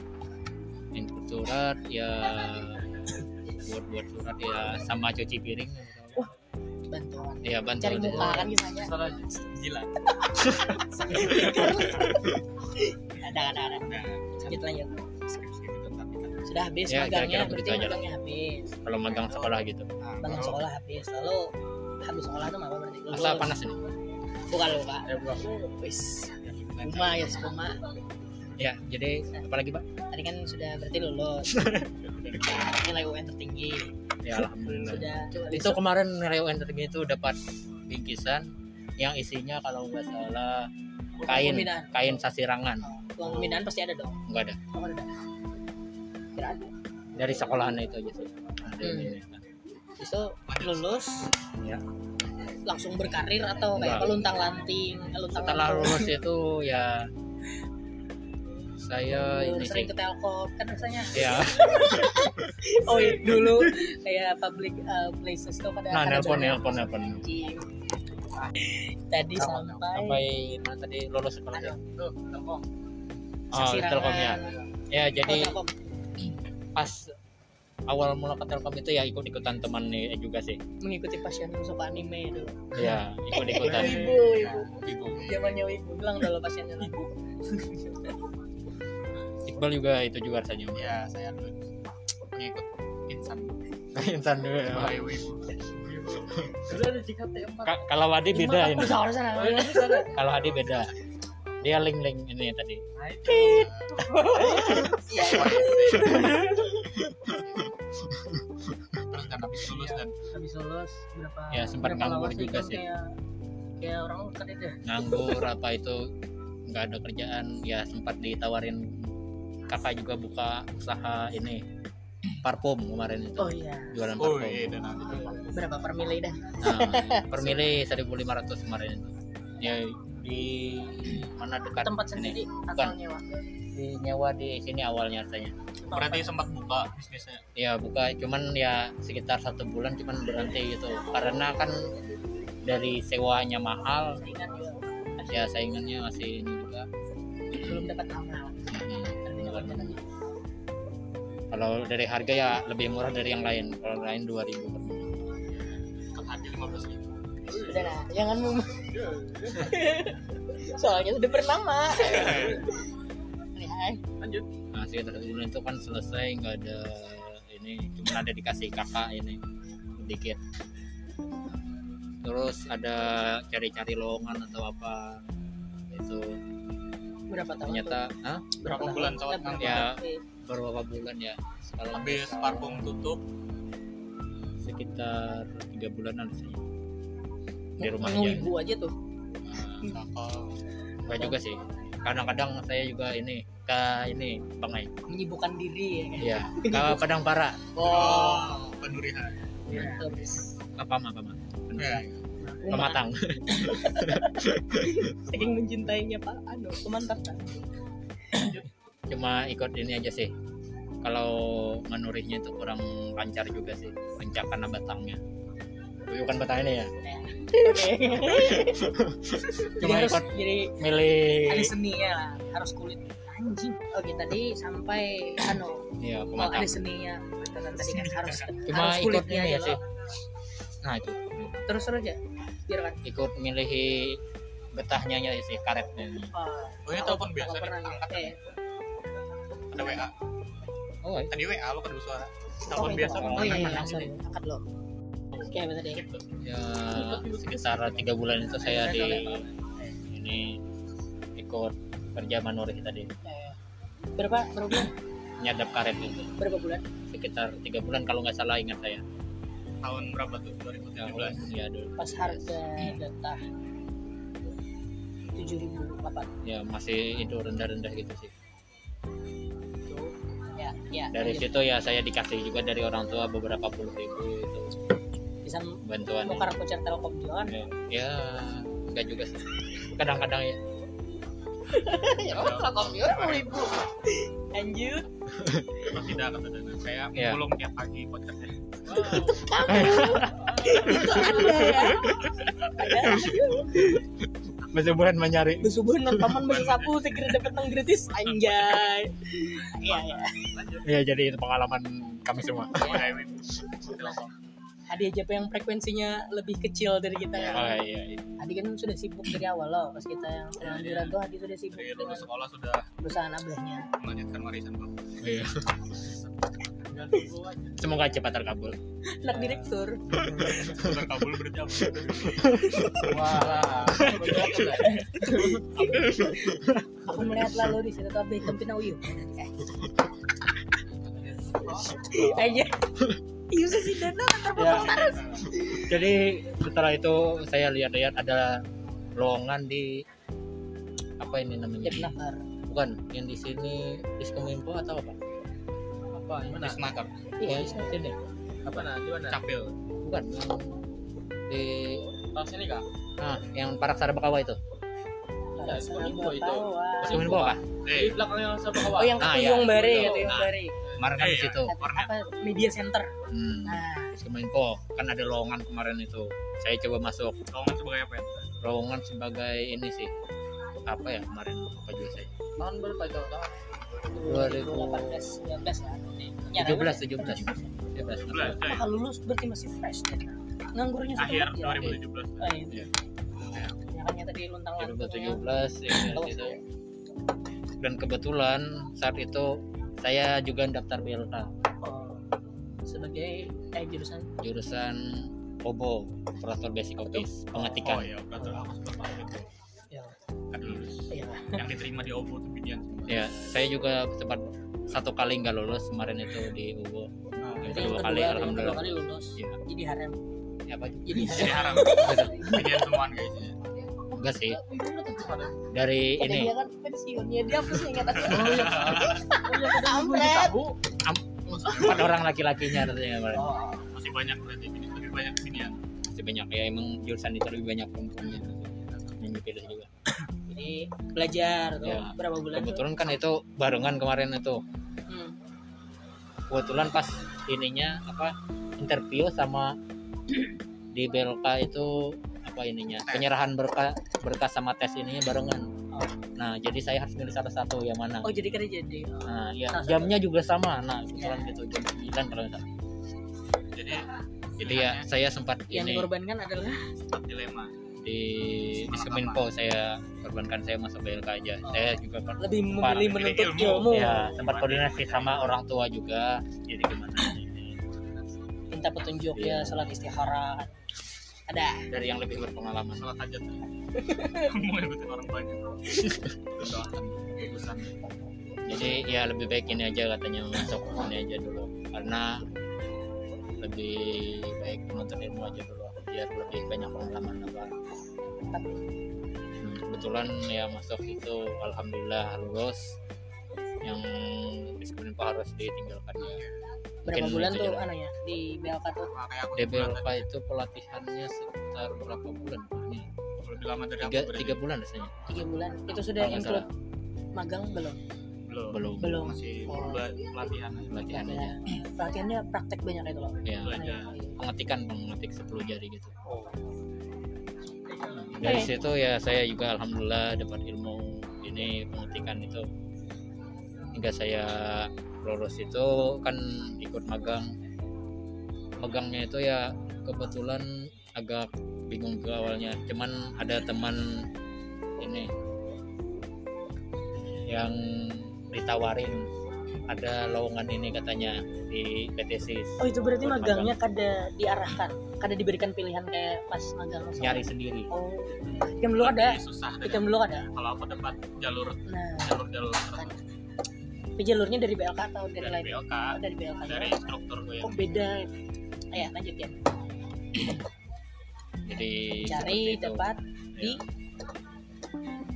Input surat ya buat buat surat ya sama cuci piring. Bantuan. Ya bantu cari muka kan kisahnya gila. Ada ada ada. Lanjut lanjut sudah habis Ya, magangnya kira-kira berarti begitu aja. lah. magangnya habis. Kalau magang sekolah gitu. magang sekolah habis lalu habis sekolah tuh apa berarti Lulus. masa panas ini bukan luka ya bukan wis Kuma ya Kuma ya jadi apalagi pak? Tadi kan sudah berarti lulus. Nilai UN tertinggi. Ya alhamdulillah. Sudah itu kemarin nilai UN tertinggi itu dapat bingkisan yang isinya kalau nggak salah kain pembinaan. kain sasirangan. Uang pembinaan pasti ada dong. Nggak ada. Oh kira ada dari sekolahan itu aja sih. Ada Hmm. itu lulus Ya. langsung berkarir atau kayak peluntang lanting luntang setelah lantung? lulus itu ya. Saya ini sering sih. ke telkom kan rasanya. Ya. Oh iya. Dulu kayak public uh, places tuh pada nah nelpon nelpon nelpon. anjing. tadi sampai sampai mana tadi? Lulus sekolah ya tuh telkom. Oh telkom ya. Ya Oh, jadi Telkom. Pas awal mula ke telkom itu ya ikut ikutan teman nih juga sih. Mengikuti pasien yang suka anime itu. Ya ikut ikutan ibu ibu. Ibu. Zamannya ibu bilang dulu pasiennya ibu. Iqbal juga itu juga rasanya. Ya saya dulu pengikut insan. Insan dulu ya. ibu. Dulu JKT empat. Ka- kalau Hadi beda ini. kalau Hadi beda dia link link ini tadi. Iya terus kan habis lulus dan habis lulus berapa Ya, sempat nganggur juga sih. kayak kayak orang kan itu nganggur apa itu nggak ada kerjaan. Ya sempat ditawarin kakak juga buka usaha ini parfum kemarin itu. Oh iya. Jualan oh parfum. iya dan nanti berapa per mili dah? Nah, per mili 1500 kemarin itu. Ya di mana dekat tempat sendiri atau Bukan. nyewa? Di nyewa di sini awalnya rasanya. Berarti sempat buka bisnisnya? Ya buka cuman ya sekitar satu bulan cuman berhenti gitu. Karena kan dari sewanya mahal. Ya saingannya masih ini juga. Belum dapat amal nanti. kalau dari harga ya lebih murah dari yang lain. Kalau lain 2000 per ada lima belas ribu udah lah jangan mem soalnya udah bernama ya lanjut. Nah sekitar satu bulan itu kan selesai nggak ada ini cuma ada dikasih kakak ini sedikit terus ada cari-cari lowongan atau apa itu. Berapa tahun? Ternyata Hah? berapa tahun? bulan soal Eh, kan Ya. beberapa bulan ya sekarang. Habis parfum tutup. Sekitar tiga bulanan sih di rumah aja ibu aja tuh. Nah, enggak juga sih. Kadang-kadang saya juga ini ke ini pangai. Menyibukkan diri ya kan? ya ke padang para. Oh. Pendurian terus apa mah apa mah ya. pematang saking mencintainya pak. Anu kemantapan cuma ikut ini aja sih. Kalau manurihnya itu kurang lancar juga sih pencakan batangnya bukan batangnya ya? Jadi Cuma harus ikut jadi milih ada seninya lah harus kulit. Anjing. Oke tadi sampai anu ya oh, ada seninya tadi kan harus cuma harus ikut kulitnya ini ya aja sih. nah itu. Terus terus aja biar kan. Ikut milih getahnya ya sih karetnya oh, Oh, ini telepon biasa nih, angkat eh, ada WA oh iya. tadi WA lo kan suara oh, telepon itu. biasa oh kan iya. iya angkat lo ya sekitar tiga bulan itu saya di ini ikut kerja manurih tadi. Berapa berapa bulan? Nyadap karet itu. Berapa bulan? Sekitar tiga bulan kalau nggak salah ingat saya. Tahun berapa tuh? 2017 ya dulu pas harga data tujuh ribu apa ya masih itu rendah-rendah gitu sih. Ya ya dari lanjut. situ ya saya dikasih juga dari orang tua beberapa puluh ribu itu bisa bantuan bongkar voucher telkom juga kan? Ya, ya enggak juga sih. Kadang-kadang ya. Ya oh telkom juga sepuluh ribu lanjut. Kalau tidak kata Dana. Saya Iya. belum tiap pagi podcastnya. Itu anda ya. Ada bersebulan mencari besubuhan non paman bagi sapu segera dapat nang gratis. Anjay. Iya ya ya jadi itu pengalaman kami semua. Telepon. Adi aja yang frekuensinya lebih kecil dari kita ya? Oh iya, iya. Adi kan sudah sibuk dari awal loh pas kita yang sedang di Rago Adi sudah sibuk Dari lulus sekolah sudah perusahaan abahnya. melanjutkan warisan bang iya. semoga cepat terkabul anak direktur. Sudah kabul berjam. Wah. Aku melihat lalu di situ tapi kempina uyu aja iya sih dana ya. jadi setelah itu saya lihat-lihat ada lowongan di apa ini namanya? Jadi nafar bukan yang di sini diskominfo atau apa? Apa gimana di snaker iya ya di sini apa nah di mana? Capil. Bukan. Di oh sini kak? Nah yang Paraksara Bakawa itu. Ya, Diskominfo itu. diskominfo apa? Eh di belakangnya sama kawan oh yang Ah, ketuyung iya. bare Ketuyung. bare kemarin kan di Iya. situ warnet. apa media center. Hmm. nah. diskominfo kan ada lowongan kemarin itu. Saya coba masuk. Lowongan sebagai apa ya? Lowongan sebagai ini sih. Apa ya kemarin apa juga saya? Tahun berapa itu? Tahun 2018 19 ya. Nyari 17 17 17 Belas, ya. Bakal lulus berarti masih fresh kan nganggurnya akhir bulan ya? 2017 Oh, iya. Makanya tadi luntang lantung 2017 ya, gitu. ya. dan kebetulan saat itu saya juga daftar BLK Oh, sebagai eh jurusan? Jurusan OBO operator basic office oh pengetikan iya betul aku suka banget itu ya kan lulus. Iya. Yang diterima di OVO tuh binian ya saya juga sempat satu kali nggak lulus kemarin itu di UBO yang Yang kedua kedua, kali yang kedua alhamdulillah kali lulus. Iya. jadi harem. Ya apa jadi jadi harem. Haram binian semuaan guys ya. Enggak sih. Dari Kata ini. dia kan pensiunnya dia oh iya. Empat orang laki-lakinya oh masih banyak berarti lebih banyak binian masih banyak ya emang jurusan itu lebih banyak perempuannya. Yang dipilih juga. Jadi belajar tuh Ya. berapa bulan kebetulan kan itu barengan kemarin itu. Hmm. kebetulan pas ininya apa interview sama di BLK itu apa ininya penyerahan berkas berkas sama tes ininya barengan. Oh. nah jadi saya harus milih salah satu yang mana? Oh jadi kan jadi nah ya Salah jamnya juga sama. Nah kebetulan gitu jam 9 kalau nggak salah. Jadi jadi ya saya sempat yang ini dikorbankan adalah? sempat dilema. Di di Kemenko saya korbankan saya masuk BLK aja. Saya juga lebih memilih menuntut ilmu. ilmu. Ya sempat koordinasi sama orang tua juga. Jadi gimana? Ini minta petunjuk Iya. ya salat istikharah ada. Dari yang lebih berpengalaman. Salah hajat mau ngikutin orang banyak jadi ya lebih baik ini aja katanya masuk ini aja dulu. Karena lebih baik menuntut ilmu aja dulu biar lebih banyak pengalaman apa. Hmm, kebetulan ya masuk itu alhamdulillah lulus yang disiplin Pak harus ditinggalkan ya berapa Mungkin bulan tuh jalan. anunya di BLK tuh? Aku DBLK itu pelatihannya sekitar berapa bulan Ini. Lebih lama dari aku tiga, berarti. tiga bulan rasanya tiga bulan. Itu sudah Kalau include magang belum? Belum. Belum. Belum. Masih Oh. pelatihan pelatihan aja. Ya, pelatihannya praktek banyak itu loh. Ya aja. pengetikan mengetik 10 jari gitu. Oh. Dari Oke. situ ya saya juga alhamdulillah dapat ilmu ini pengetikan itu hingga saya lulus itu kan ikut magang. Magangnya itu ya kebetulan agak bingung ke awalnya. Cuman ada teman ini yang ditawarin ada lowongan ini katanya di PTC oh itu berarti Buat magangnya kada diarahkan kada diberikan pilihan kayak pas magang langsung. nyari sendiri. Oh. Yang dulu ada? susah yang dulu ada? Kalau aku dapat jalur nah. jalur jalur tapi jalurnya dari BLK atau dari, dari lain? BLK oh, dari BLK dari instruktur gue oh yang beda. Ya lanjut ya. Jadi cari itu. dapat di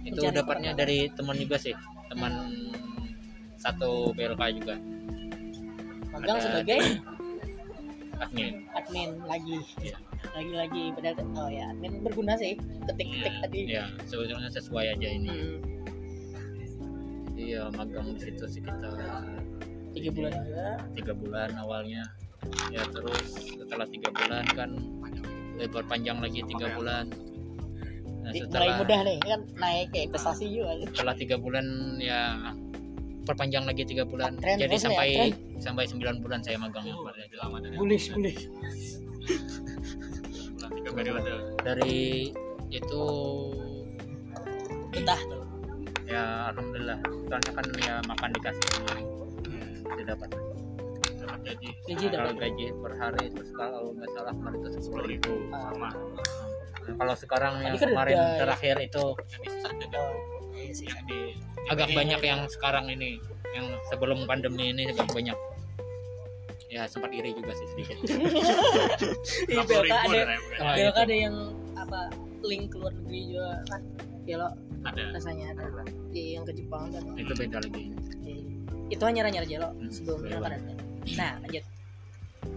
itu mencari dapatnya dari teman juga sih. Teman satu BLK juga. Magang Ada- sebagai admin. admin lagi. Lagi lagi padahal oh ya admin berguna sih ketik ketik Iya. tadi. ya sebetulnya sesuai aja ini. Hmm, jadi ya magang di situ sekitar tiga bulan juga. tiga bulan awalnya. Ya terus setelah tiga bulan kan lebar panjang lagi tiga bulan. Nah, Di- mulai setelah mudah nih kan naik ke investasi juga setelah tiga bulan ya perpanjang lagi tiga bulan. Uptrend jadi nih, sampai sampai sembilan bulan saya magang. Ya Oh, dari bullish bullish. Bulan tiga periode. Dari itu betah tuh ya alhamdulillah. Soalnya kan ya makan dikasih tidak dapat. Dapat gaji. Gaji kalau dapat gaji per hari terus kalau nggak salah kemarin itu sepuluh ribu. Ribu sama. Kalau sekarang yang kan kemarin terakhir itu iya agak Iya, banyak iya. yang sekarang ini yang sebelum pandemi ini agak banyak. Ya sempat iri juga sih sedikit. Ribu ada Ah, BLK itu. ada yang apa link ke luar negeri juga kan? Ya lo ada. Rasanya ada. Di yang ke Jepang dan itu beda lagi. Itu hanya nyari aja lo Hmm, kan ada nah lanjut.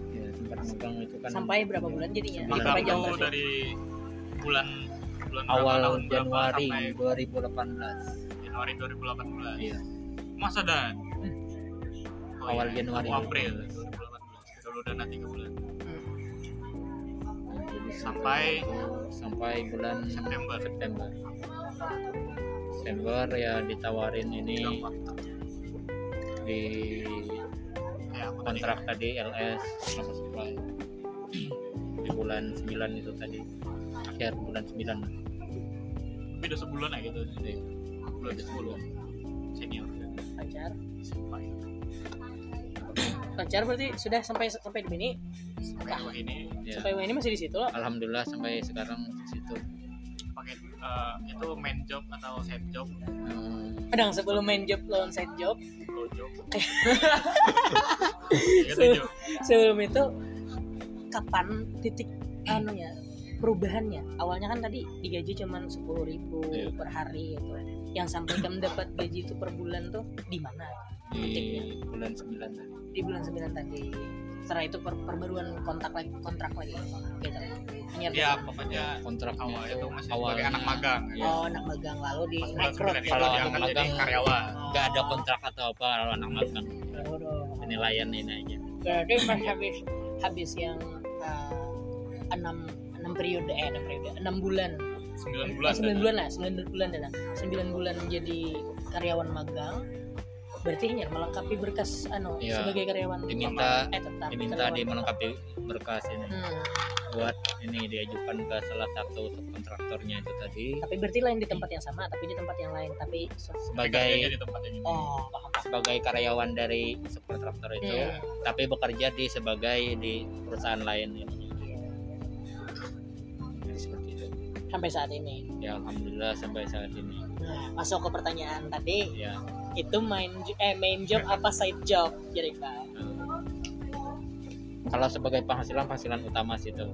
Ya magang itu kan. Sampai berapa bulan jadinya? Tuh berarti? dari bulan bulan awal tahun Januari sampai 2018 Januari 2018 iya. Masa dan Oh, Awal iya. Januari. April 2018 dulu dana tiga bulan Hmm. Jadi Sampai- sampai bulan September. September. September ya ditawarin ini di tadi kontrak tadi. LS sama supply di bulan 9 itu tadi. Akhir bulan 9 beda sebulan ya gitu? Iya. bulan ke sepuluh. Senior. Pacar? Sampai pacar berarti? Sudah sampai sampai di sini? Sampai dua ini ya. sampai ini masih di situ loh Alhamdulillah sampai sekarang di situ. Pakai eh, itu main job atau side job? Hmm, kadang sebelum main job lawan side job? Low job. Gitu job. sebelum itu kapan titik anunya perubahannya? Awalnya kan tadi digaji cuman sepuluh ribu Iya. per hari gitu. Yang sampai kamu dapat gaji itu per bulan tuh di mana di bulan 9 tadi. Di bulan 9 tadi. Setelah itu per perbaruan kontak lagi kontrak lagi. Gitu Hanya ya pokoknya kontraknya awal itu masih awalnya- sebagai anak magang Iya. oh anak magang. Lalu di rekrut. sembilan ya Kalau anak jadi magang- karyawan. nggak ada kontrak atau apa kalau anak magang. Penilaian ini aja. Berarti pas habis habis yang eh, enam enam periode eh enam periode enam bulan. Sembilan bulan sembilan bulan lah sembilan bulan dah sembilan bulan menjadi karyawan magang berarti ini melengkapi berkas anu Iya. sebagai karyawan Diminta- eh tetap diminta di melengkapi berkas ini. Hmm, buat ini diajukan ke salah satu subkontraktornya itu tadi. Tapi berarti lain di tempat yang sama tapi di tempat yang lain tapi se- sebagai di tempat ini. Oh paham paham. Sebagai karyawan dari subkontraktor itu Hmm. tapi bekerja di sebagai di perusahaan lain. Gitu. Jadi seperti itu. Sampai saat ini. Ya alhamdulillah sampai saat ini nah masuk ke pertanyaan tadi ya itu main eh main job apa side job jadi kan kalau sebagai penghasilan penghasilan utama sih itu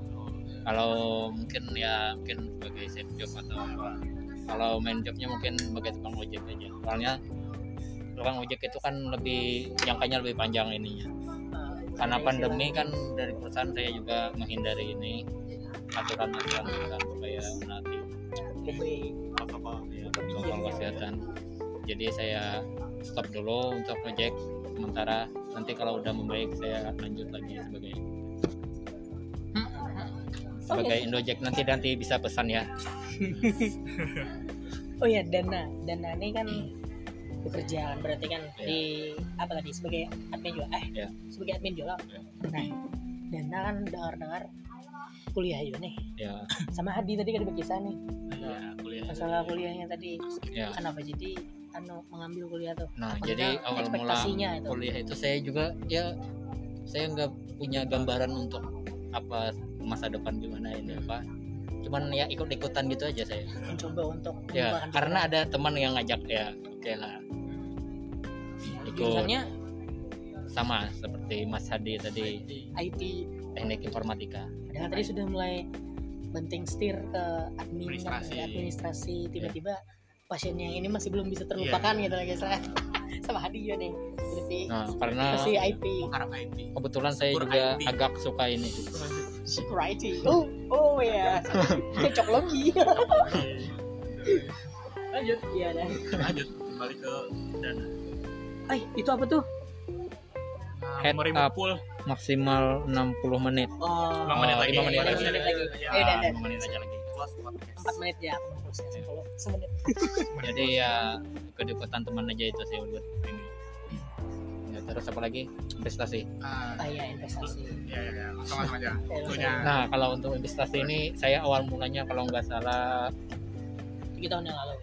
kalau mungkin ya mungkin sebagai side job atau apa. Kalau main jobnya mungkin sebagai tukang ojek aja. Soalnya tukang ojek itu kan lebih jangkanya lebih panjang ininya. Karena pandemi kan dari perusahaan saya juga menghindari ini. Aturan-aturan kan supaya nanti lebih ya, protokol kesehatan jadi saya stop dulu untuk ojek sementara nanti kalau udah membaik saya lanjut lagi sebagai sebagai Indojek nanti nanti bisa pesan ya. Oh ya dana. Dana ini kan bekerja kan berarti kan Iya. di apa tadi? Sebagai admin jual eh Iya. sebagai admin jual Iya. nah dana kan dengar-dengar kuliah juga nih. Ya. Sama Hadi tadi kan berkisah nih. Kuliah. masalah kuliahnya tadi. Ya. Kenapa jadi anu mengambil kuliah tuh? Nah Maksudnya jadi awal mula itu. kuliah itu saya juga ya saya nggak punya gambaran untuk apa masa depan gimana ini apa. Cuman ya ikut-ikutan gitu aja saya. Mencoba untuk ya karena ada teman yang ngajak ya oke lah. Pikiran. ikut. Sama seperti Mas Hadi tadi. IT teknik informatika. Padahal tadi sudah mulai benting setir ke admin Administrasi. administrasi tiba-tiba pasien yang ini masih belum bisa terlupakan gitu lah guys sama Hadi juga nih. Berarti nah karena masih IP IT. kebetulan saya Syukur juga IT. agak suka ini. Super IT oh oh ya cocok lagi lanjut. Iya dah. Lanjut kembali ke dana. Ay, itu apa tuh Head up. pool. maksimal 60 menit oh Lima menit Oh, lagi. lima menit lagi. Iya, Lima menit lagi. iya, Dan, Ah, Dan. lima menit aja lagi Close podcast. empat menit ya semenit jadi ya kedekatan teman aja itu sih buat ini ya, terus apa lagi investasi Ah, ah ya investasi ya, ya, ya. Sama-sama aja. Tentunya. nah kalau untuk investasi ini saya awal mulanya kalau nggak salah tiga tahun yang lalu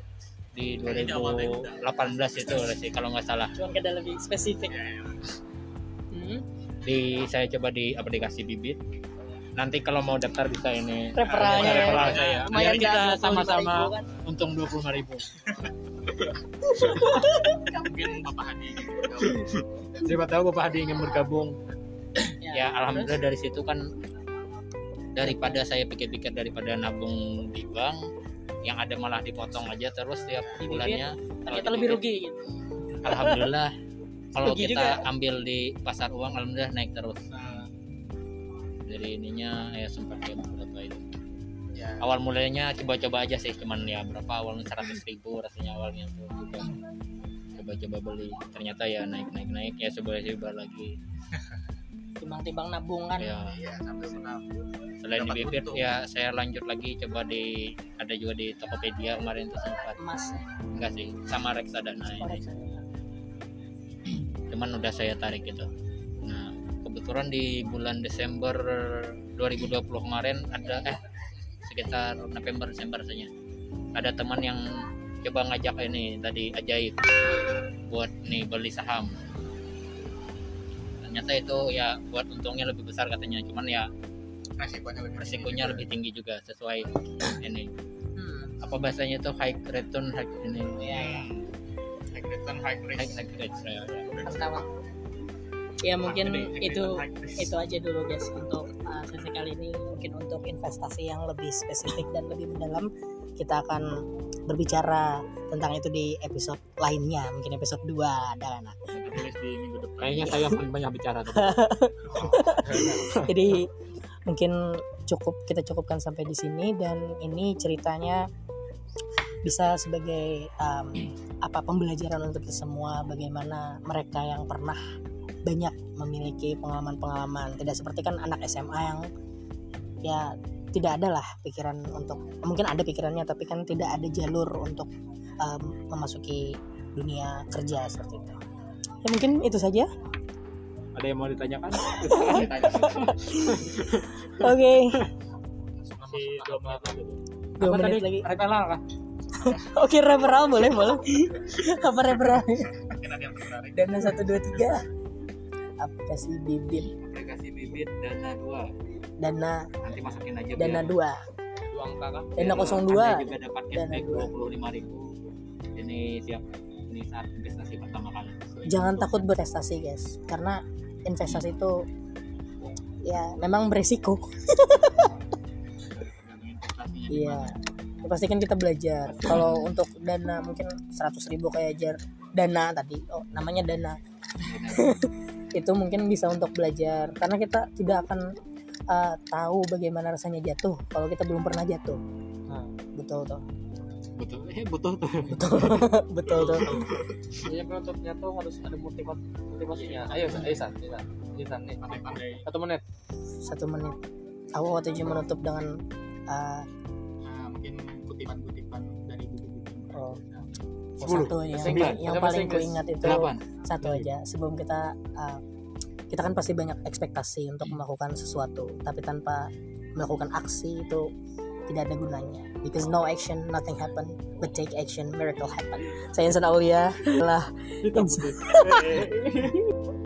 di Kayaknya awalnya 2018 itu sih kalau nggak salah cuman kita lebih spesifik Ya, ya. Hmm. di saya coba di aplikasi bibit nanti kalau mau daftar bisa ini referralnya Ada ya. referral saya lumayan biar kita dah, 25.000 sama-sama kan. untung 25 ribu Mungkin Bapak Hadi. siapa tahu Bapak Hadi ingin bergabung ya, ya alhamdulillah dari situ kan daripada saya pikir-pikir daripada nabung di bank yang ada malah dipotong aja terus tiap bulannya ternyata kalau lebih di rugi gitu alhamdulillah kalau kita juga. ambil di pasar uang alhamdulillah naik terus. Nah, dari ininya ya sempat ya beberapa itu. Ya. awal mulanya coba-coba aja sih cuman ya berapa awalnya 100 ribu rasanya awalnya. Tuh juga coba-coba beli ternyata ya naik naik naik. Ya coba coba lagi. Timbang-timbang nabung kan. Ya. Iya, sampai menabung. selain di untung. ya saya lanjut lagi coba di ada juga di Tokopedia kemarin tuh sempat. Emas. Enggak sih sama reksadana ini cuman udah saya tarik gitu. Nah kebetulan di bulan Desember 2020 kemarin ada eh sekitar November Desember saja ada teman yang coba ngajak ini tadi ajaib buat nih beli saham. Ternyata itu ya buat untungnya lebih besar katanya cuman ya Resikonya lebih resikonya lebih tinggi juga sesuai ini. Hmm. apa bahasanya itu? High return high ini. Ya ya High high high, ya, pertama ya mungkin itu itu aja dulu guys. Untuk uh, sesi kali ini mungkin untuk investasi yang lebih spesifik dan lebih mendalam kita akan berbicara tentang itu di episode lainnya. Mungkin episode 2 ada di minggu depan. kayaknya saya paling banyak bicara jadi mungkin cukup kita cukupkan sampai di sini. Dan ini ceritanya bisa sebagai um, apa pembelajaran untuk kita semua bagaimana mereka yang pernah banyak memiliki pengalaman-pengalaman. Tidak seperti kan anak SMA yang ya tidak ada lah pikiran untuk mungkin ada pikirannya tapi kan tidak ada jalur untuk um, memasuki dunia kerja seperti itu. Ya mungkin itu saja. Ada yang mau ditanyakan? Oke. Dua menit lagi. Dua menit lagi Oke referral boleh boleh. Apa referral? Dana satu dua tiga. Aplikasi bibit. Aplikasi bibit dana dua. Dana nanti masukin aja dana dua. dua angka kan. Dana kosong dua. juga dapat cashback dua. puluh lima ribu. Ini siap. Ini saat investasi pertama kali. Jangan takut berprestasi guys. Karena investasi itu ya memang beresiko iya ya, pasti kan kita belajar. Kalau untuk dana mungkin 100.000 ribu kayak jar dana tadi oh namanya dana. Itu mungkin bisa untuk belajar. Karena kita tidak akan uh, tahu bagaimana rasanya jatuh kalau kita belum pernah jatuh. Nah. betul tuh betul. Eh betul tuh. Betul. Betul tuh Iya penutupnya tuh harus ada motivasi motivasinya. Ayo, ayo San, ayo San, ayo San nih. Satu menit. satu menit. Aku waktu itu menutup dengan uh, mungkin kutipan-kutipan dari buku-buku. Oh. Satu yang, yang paling Inggris. kuingat itu delapan. satu aja. Sebelum kita uh, kita kan pasti banyak ekspektasi untuk melakukan sesuatu tapi tanpa melakukan aksi itu tidak ada gunanya. Because no action nothing happen but take action miracle happen. Saya Insan Aulia putih